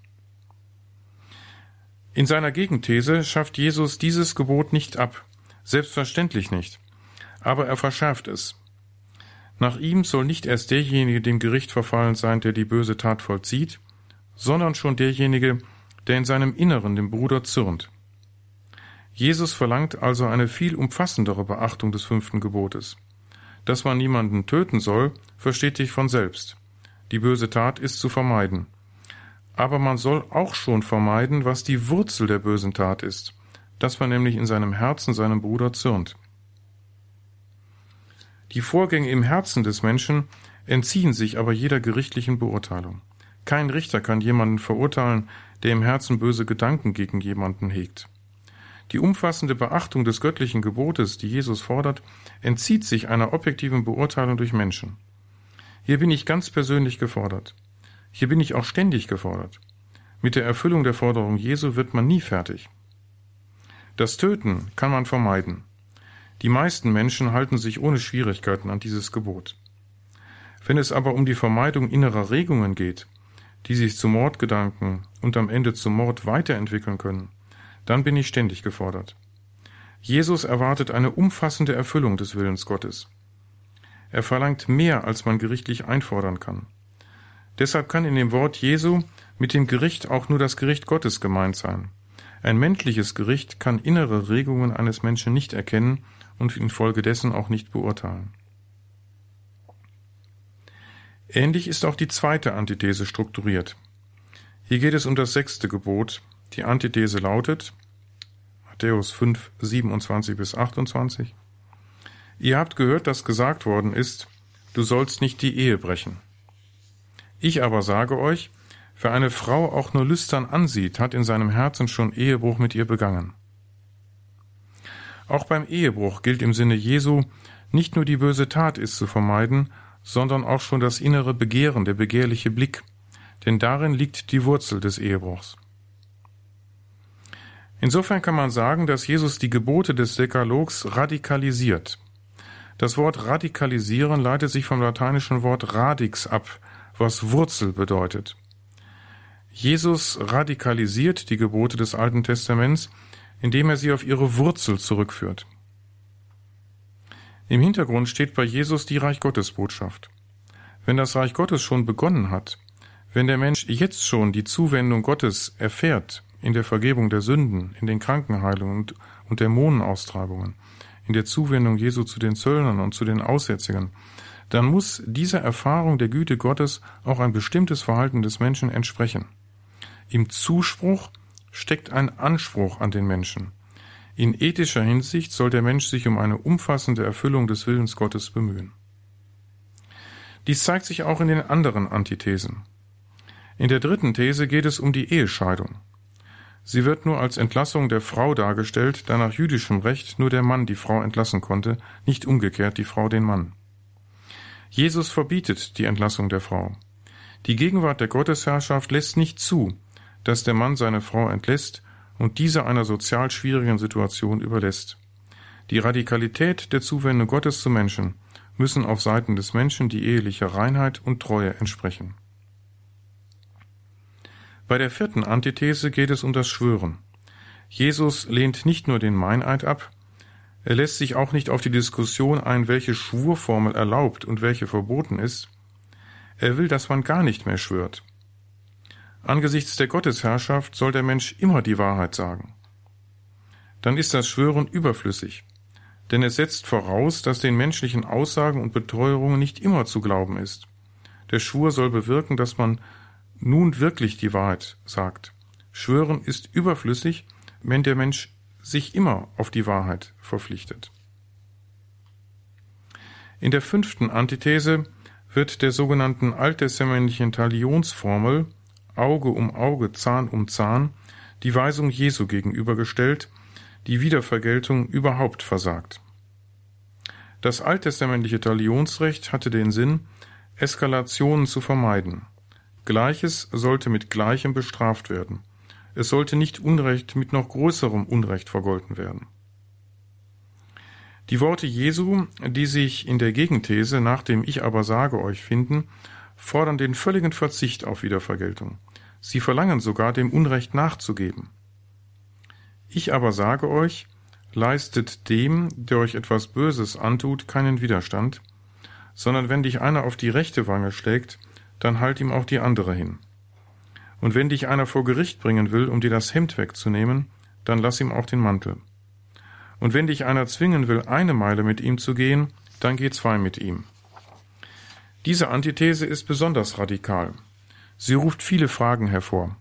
In seiner Gegenthese schafft Jesus dieses Gebot nicht ab, selbstverständlich nicht, aber er verschärft es. Nach ihm soll nicht erst derjenige dem Gericht verfallen sein, der die böse Tat vollzieht, sondern schon derjenige, der in seinem Inneren dem Bruder zürnt. Jesus verlangt also eine viel umfassendere Beachtung des fünften Gebotes. Dass man niemanden töten soll, versteht sich von selbst. Die böse Tat ist zu vermeiden. Aber man soll auch schon vermeiden, was die Wurzel der bösen Tat ist, dass man nämlich in seinem Herzen seinem Bruder zürnt. Die Vorgänge im Herzen des Menschen entziehen sich aber jeder gerichtlichen Beurteilung. Kein Richter kann jemanden verurteilen, der im Herzen böse Gedanken gegen jemanden hegt. Die umfassende Beachtung des göttlichen Gebotes, die Jesus fordert, entzieht sich einer objektiven Beurteilung durch Menschen. Hier bin ich ganz persönlich gefordert. Hier bin ich auch ständig gefordert. Mit der Erfüllung der Forderung Jesu wird man nie fertig. Das Töten kann man vermeiden. Die meisten Menschen halten sich ohne Schwierigkeiten an dieses Gebot. Wenn es aber um die Vermeidung innerer Regungen geht, die sich zu Mordgedanken und am Ende zum Mord weiterentwickeln können, dann bin ich ständig gefordert. Jesus erwartet eine umfassende Erfüllung des Willens Gottes. Er verlangt mehr, als man gerichtlich einfordern kann. Deshalb kann in dem Wort Jesu mit dem Gericht auch nur das Gericht Gottes gemeint sein. Ein menschliches Gericht kann innere Regungen eines Menschen nicht erkennen und infolgedessen auch nicht beurteilen. Ähnlich ist auch die zweite Antithese strukturiert. Hier geht es um das sechste Gebot. Die Antithese lautet Matthäus 5, 27 bis 28 Ihr habt gehört, dass gesagt worden ist, du sollst nicht die Ehe brechen. Ich aber sage euch, wer eine Frau auch nur lüstern ansieht, hat in seinem Herzen schon Ehebruch mit ihr begangen. Auch beim Ehebruch gilt im Sinne Jesu, nicht nur die böse Tat ist zu vermeiden, sondern auch schon das innere Begehren, der begehrliche Blick, denn darin liegt die Wurzel des Ehebruchs. Insofern kann man sagen, dass Jesus die Gebote des Dekalogs radikalisiert. Das Wort radikalisieren leitet sich vom lateinischen Wort radix ab, was Wurzel bedeutet. Jesus radikalisiert die Gebote des Alten Testaments, indem er sie auf ihre Wurzel zurückführt. Im Hintergrund steht bei Jesus die Reich Gottes Botschaft. Wenn das Reich Gottes schon begonnen hat, wenn der Mensch jetzt schon die Zuwendung Gottes erfährt in der Vergebung der Sünden, in den Krankenheilungen und, und Dämonenaustreibungen, in der Zuwendung Jesu zu den Zöllnern und zu den Aussätzigen, dann muss dieser Erfahrung der Güte Gottes auch ein bestimmtes Verhalten des Menschen entsprechen. Im Zuspruch steckt ein Anspruch an den Menschen. In ethischer Hinsicht soll der Mensch sich um eine umfassende Erfüllung des Willens Gottes bemühen. Dies zeigt sich auch in den anderen Antithesen. In der dritten These geht es um die Ehescheidung. Sie wird nur als Entlassung der Frau dargestellt, da nach jüdischem Recht nur der Mann die Frau entlassen konnte, nicht umgekehrt die Frau den Mann. Jesus verbietet die Entlassung der Frau. Die Gegenwart der Gottesherrschaft lässt nicht zu, dass der Mann seine Frau entlässt und diese einer sozial schwierigen Situation überlässt. Die Radikalität der Zuwendung Gottes zu Menschen müssen auf Seiten des Menschen die eheliche Reinheit und Treue entsprechen. Bei der vierten Antithese geht es um das Schwören. Jesus lehnt nicht nur den Meineid ab, er lässt sich auch nicht auf die Diskussion ein, welche Schwurformel erlaubt und welche verboten ist. Er will, dass man gar nicht mehr schwört. Angesichts der Gottesherrschaft soll der Mensch immer die Wahrheit sagen. Dann ist das Schwören überflüssig, denn es setzt voraus, dass den menschlichen Aussagen und Beteuerungen nicht immer zu glauben ist. Der Schwur soll bewirken, dass man nun wirklich die Wahrheit sagt. Schwören ist überflüssig, wenn der Mensch sich immer auf die Wahrheit verpflichtet. In der fünften Antithese wird der sogenannten alttestamentlichen Talionsformel Auge um Auge, Zahn um Zahn die Weisung Jesu gegenübergestellt, die Wiedervergeltung überhaupt versagt. Das alttestamentliche Talionsrecht hatte den Sinn, Eskalationen zu vermeiden. Gleiches sollte mit Gleichem bestraft werden. Es sollte nicht Unrecht mit noch größerem Unrecht vergolten werden. Die Worte Jesu, die sich in der Gegenthese nach dem Ich aber sage euch finden, fordern den völligen Verzicht auf Wiedervergeltung. Sie verlangen sogar, dem Unrecht nachzugeben. Ich aber sage euch, leistet dem, der euch etwas Böses antut, keinen Widerstand, sondern wenn dich einer auf die rechte Wange schlägt, dann halt ihm auch die andere hin. Und wenn dich einer vor Gericht bringen will, um dir das Hemd wegzunehmen, dann lass ihm auch den Mantel. Und wenn dich einer zwingen will, eine Meile mit ihm zu gehen, dann geh zwei mit ihm. Diese Antithese ist besonders radikal. Sie ruft viele Fragen hervor.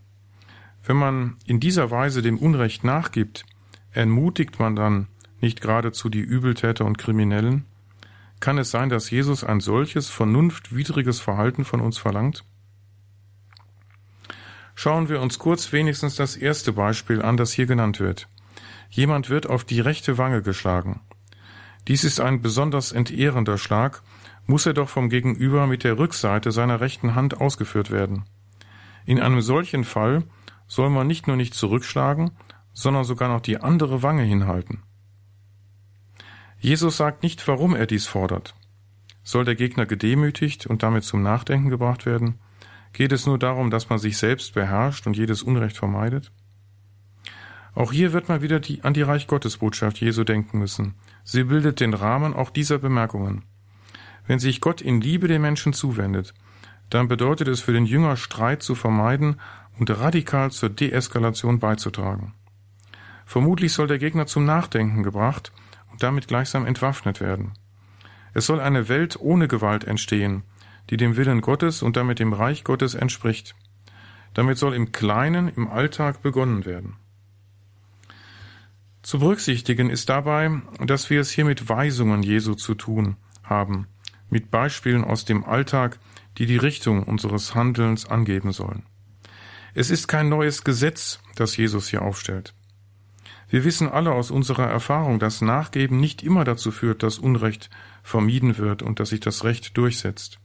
Wenn man in dieser Weise dem Unrecht nachgibt, ermutigt man dann nicht geradezu die Übeltäter und Kriminellen? Kann es sein, dass Jesus ein solches vernunftwidriges Verhalten von uns verlangt? Schauen wir uns kurz wenigstens das erste Beispiel an, das hier genannt wird. Jemand wird auf die rechte Wange geschlagen. Dies ist ein besonders entehrender Schlag, muss er doch vom Gegenüber mit der Rückseite seiner rechten Hand ausgeführt werden. In einem solchen Fall soll man nicht nur nicht zurückschlagen, sondern sogar noch die andere Wange hinhalten. Jesus sagt nicht, warum er dies fordert. Soll der Gegner gedemütigt und damit zum Nachdenken gebracht werden? Geht es nur darum, dass man sich selbst beherrscht und jedes Unrecht vermeidet? Auch hier wird man wieder die, an die Reich Gottes Botschaft Jesu denken müssen. Sie bildet den Rahmen auch dieser Bemerkungen. Wenn sich Gott in Liebe den Menschen zuwendet, dann bedeutet es für den Jünger Streit zu vermeiden und radikal zur Deeskalation beizutragen. Vermutlich soll der Gegner zum Nachdenken gebracht damit gleichsam entwaffnet werden. Es soll eine Welt ohne Gewalt entstehen, die dem Willen Gottes und damit dem Reich Gottes entspricht. Damit soll im Kleinen, im Alltag begonnen werden. Zu berücksichtigen ist dabei, dass wir es hier mit Weisungen Jesu zu tun haben, mit Beispielen aus dem Alltag, die die Richtung unseres Handelns angeben sollen. Es ist kein neues Gesetz, das Jesus hier aufstellt. Wir wissen alle aus unserer Erfahrung, dass Nachgeben nicht immer dazu führt, dass Unrecht vermieden wird und dass sich das Recht durchsetzt.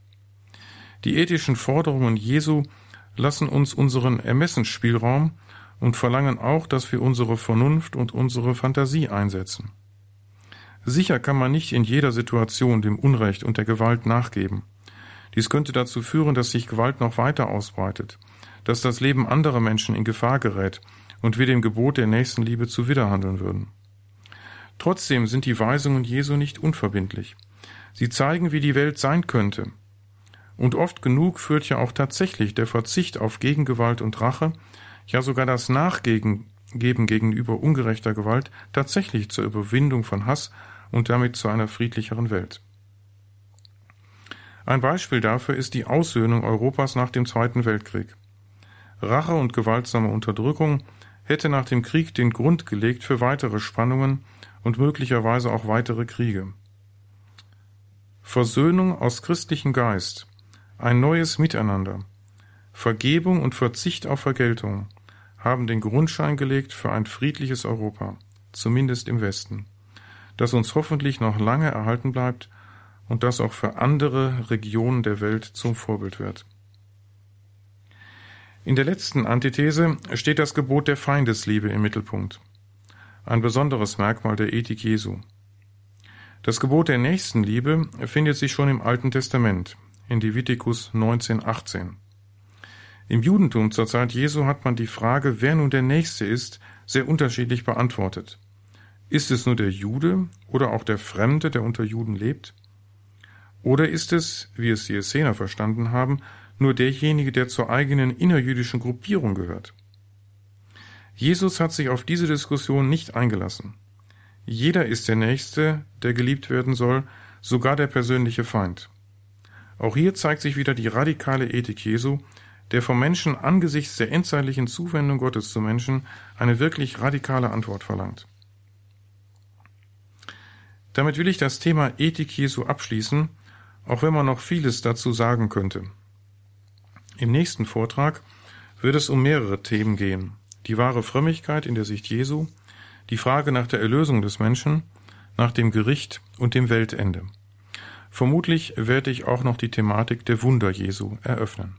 Die ethischen Forderungen Jesu lassen uns unseren Ermessensspielraum und verlangen auch, dass wir unsere Vernunft und unsere Fantasie einsetzen. Sicher kann man nicht in jeder Situation dem Unrecht und der Gewalt nachgeben. Dies könnte dazu führen, dass sich Gewalt noch weiter ausbreitet, dass das Leben anderer Menschen in Gefahr gerät und wir dem Gebot der Nächstenliebe zuwiderhandeln würden. Trotzdem sind die Weisungen Jesu nicht unverbindlich. Sie zeigen, wie die Welt sein könnte, und oft genug führt ja auch tatsächlich der Verzicht auf Gegengewalt und Rache, ja sogar das Nachgeben gegenüber ungerechter Gewalt tatsächlich zur Überwindung von Hass und damit zu einer friedlicheren Welt. Ein Beispiel dafür ist die Aussöhnung Europas nach dem Zweiten Weltkrieg. Rache und gewaltsame Unterdrückung hätte nach dem Krieg den Grund gelegt für weitere Spannungen und möglicherweise auch weitere Kriege. Versöhnung aus christlichem Geist ein neues Miteinander. Vergebung und Verzicht auf Vergeltung haben den Grundschein gelegt für ein friedliches Europa, zumindest im Westen, das uns hoffentlich noch lange erhalten bleibt und das auch für andere Regionen der Welt zum Vorbild wird. In der letzten Antithese steht das Gebot der Feindesliebe im Mittelpunkt, ein besonderes Merkmal der Ethik Jesu. Das Gebot der Nächstenliebe findet sich schon im Alten Testament, in Leviticus 19,18. Im Judentum zur Zeit Jesu hat man die Frage, wer nun der Nächste ist, sehr unterschiedlich beantwortet. Ist es nur der Jude oder auch der Fremde, der unter Juden lebt? Oder ist es, wie es die Essener verstanden haben, nur derjenige, der zur eigenen innerjüdischen Gruppierung gehört? Jesus hat sich auf diese Diskussion nicht eingelassen. Jeder ist der Nächste, der geliebt werden soll, sogar der persönliche Feind. Auch hier zeigt sich wieder die radikale Ethik Jesu, der vom Menschen angesichts der endzeitlichen Zuwendung Gottes zu Menschen eine wirklich radikale Antwort verlangt. Damit will ich das Thema Ethik Jesu abschließen, auch wenn man noch vieles dazu sagen könnte. Im nächsten Vortrag wird es um mehrere Themen gehen. Die wahre Frömmigkeit in der Sicht Jesu, die Frage nach der Erlösung des Menschen, nach dem Gericht und dem Weltende. Vermutlich werde ich auch noch die Thematik der Wunder Jesu eröffnen.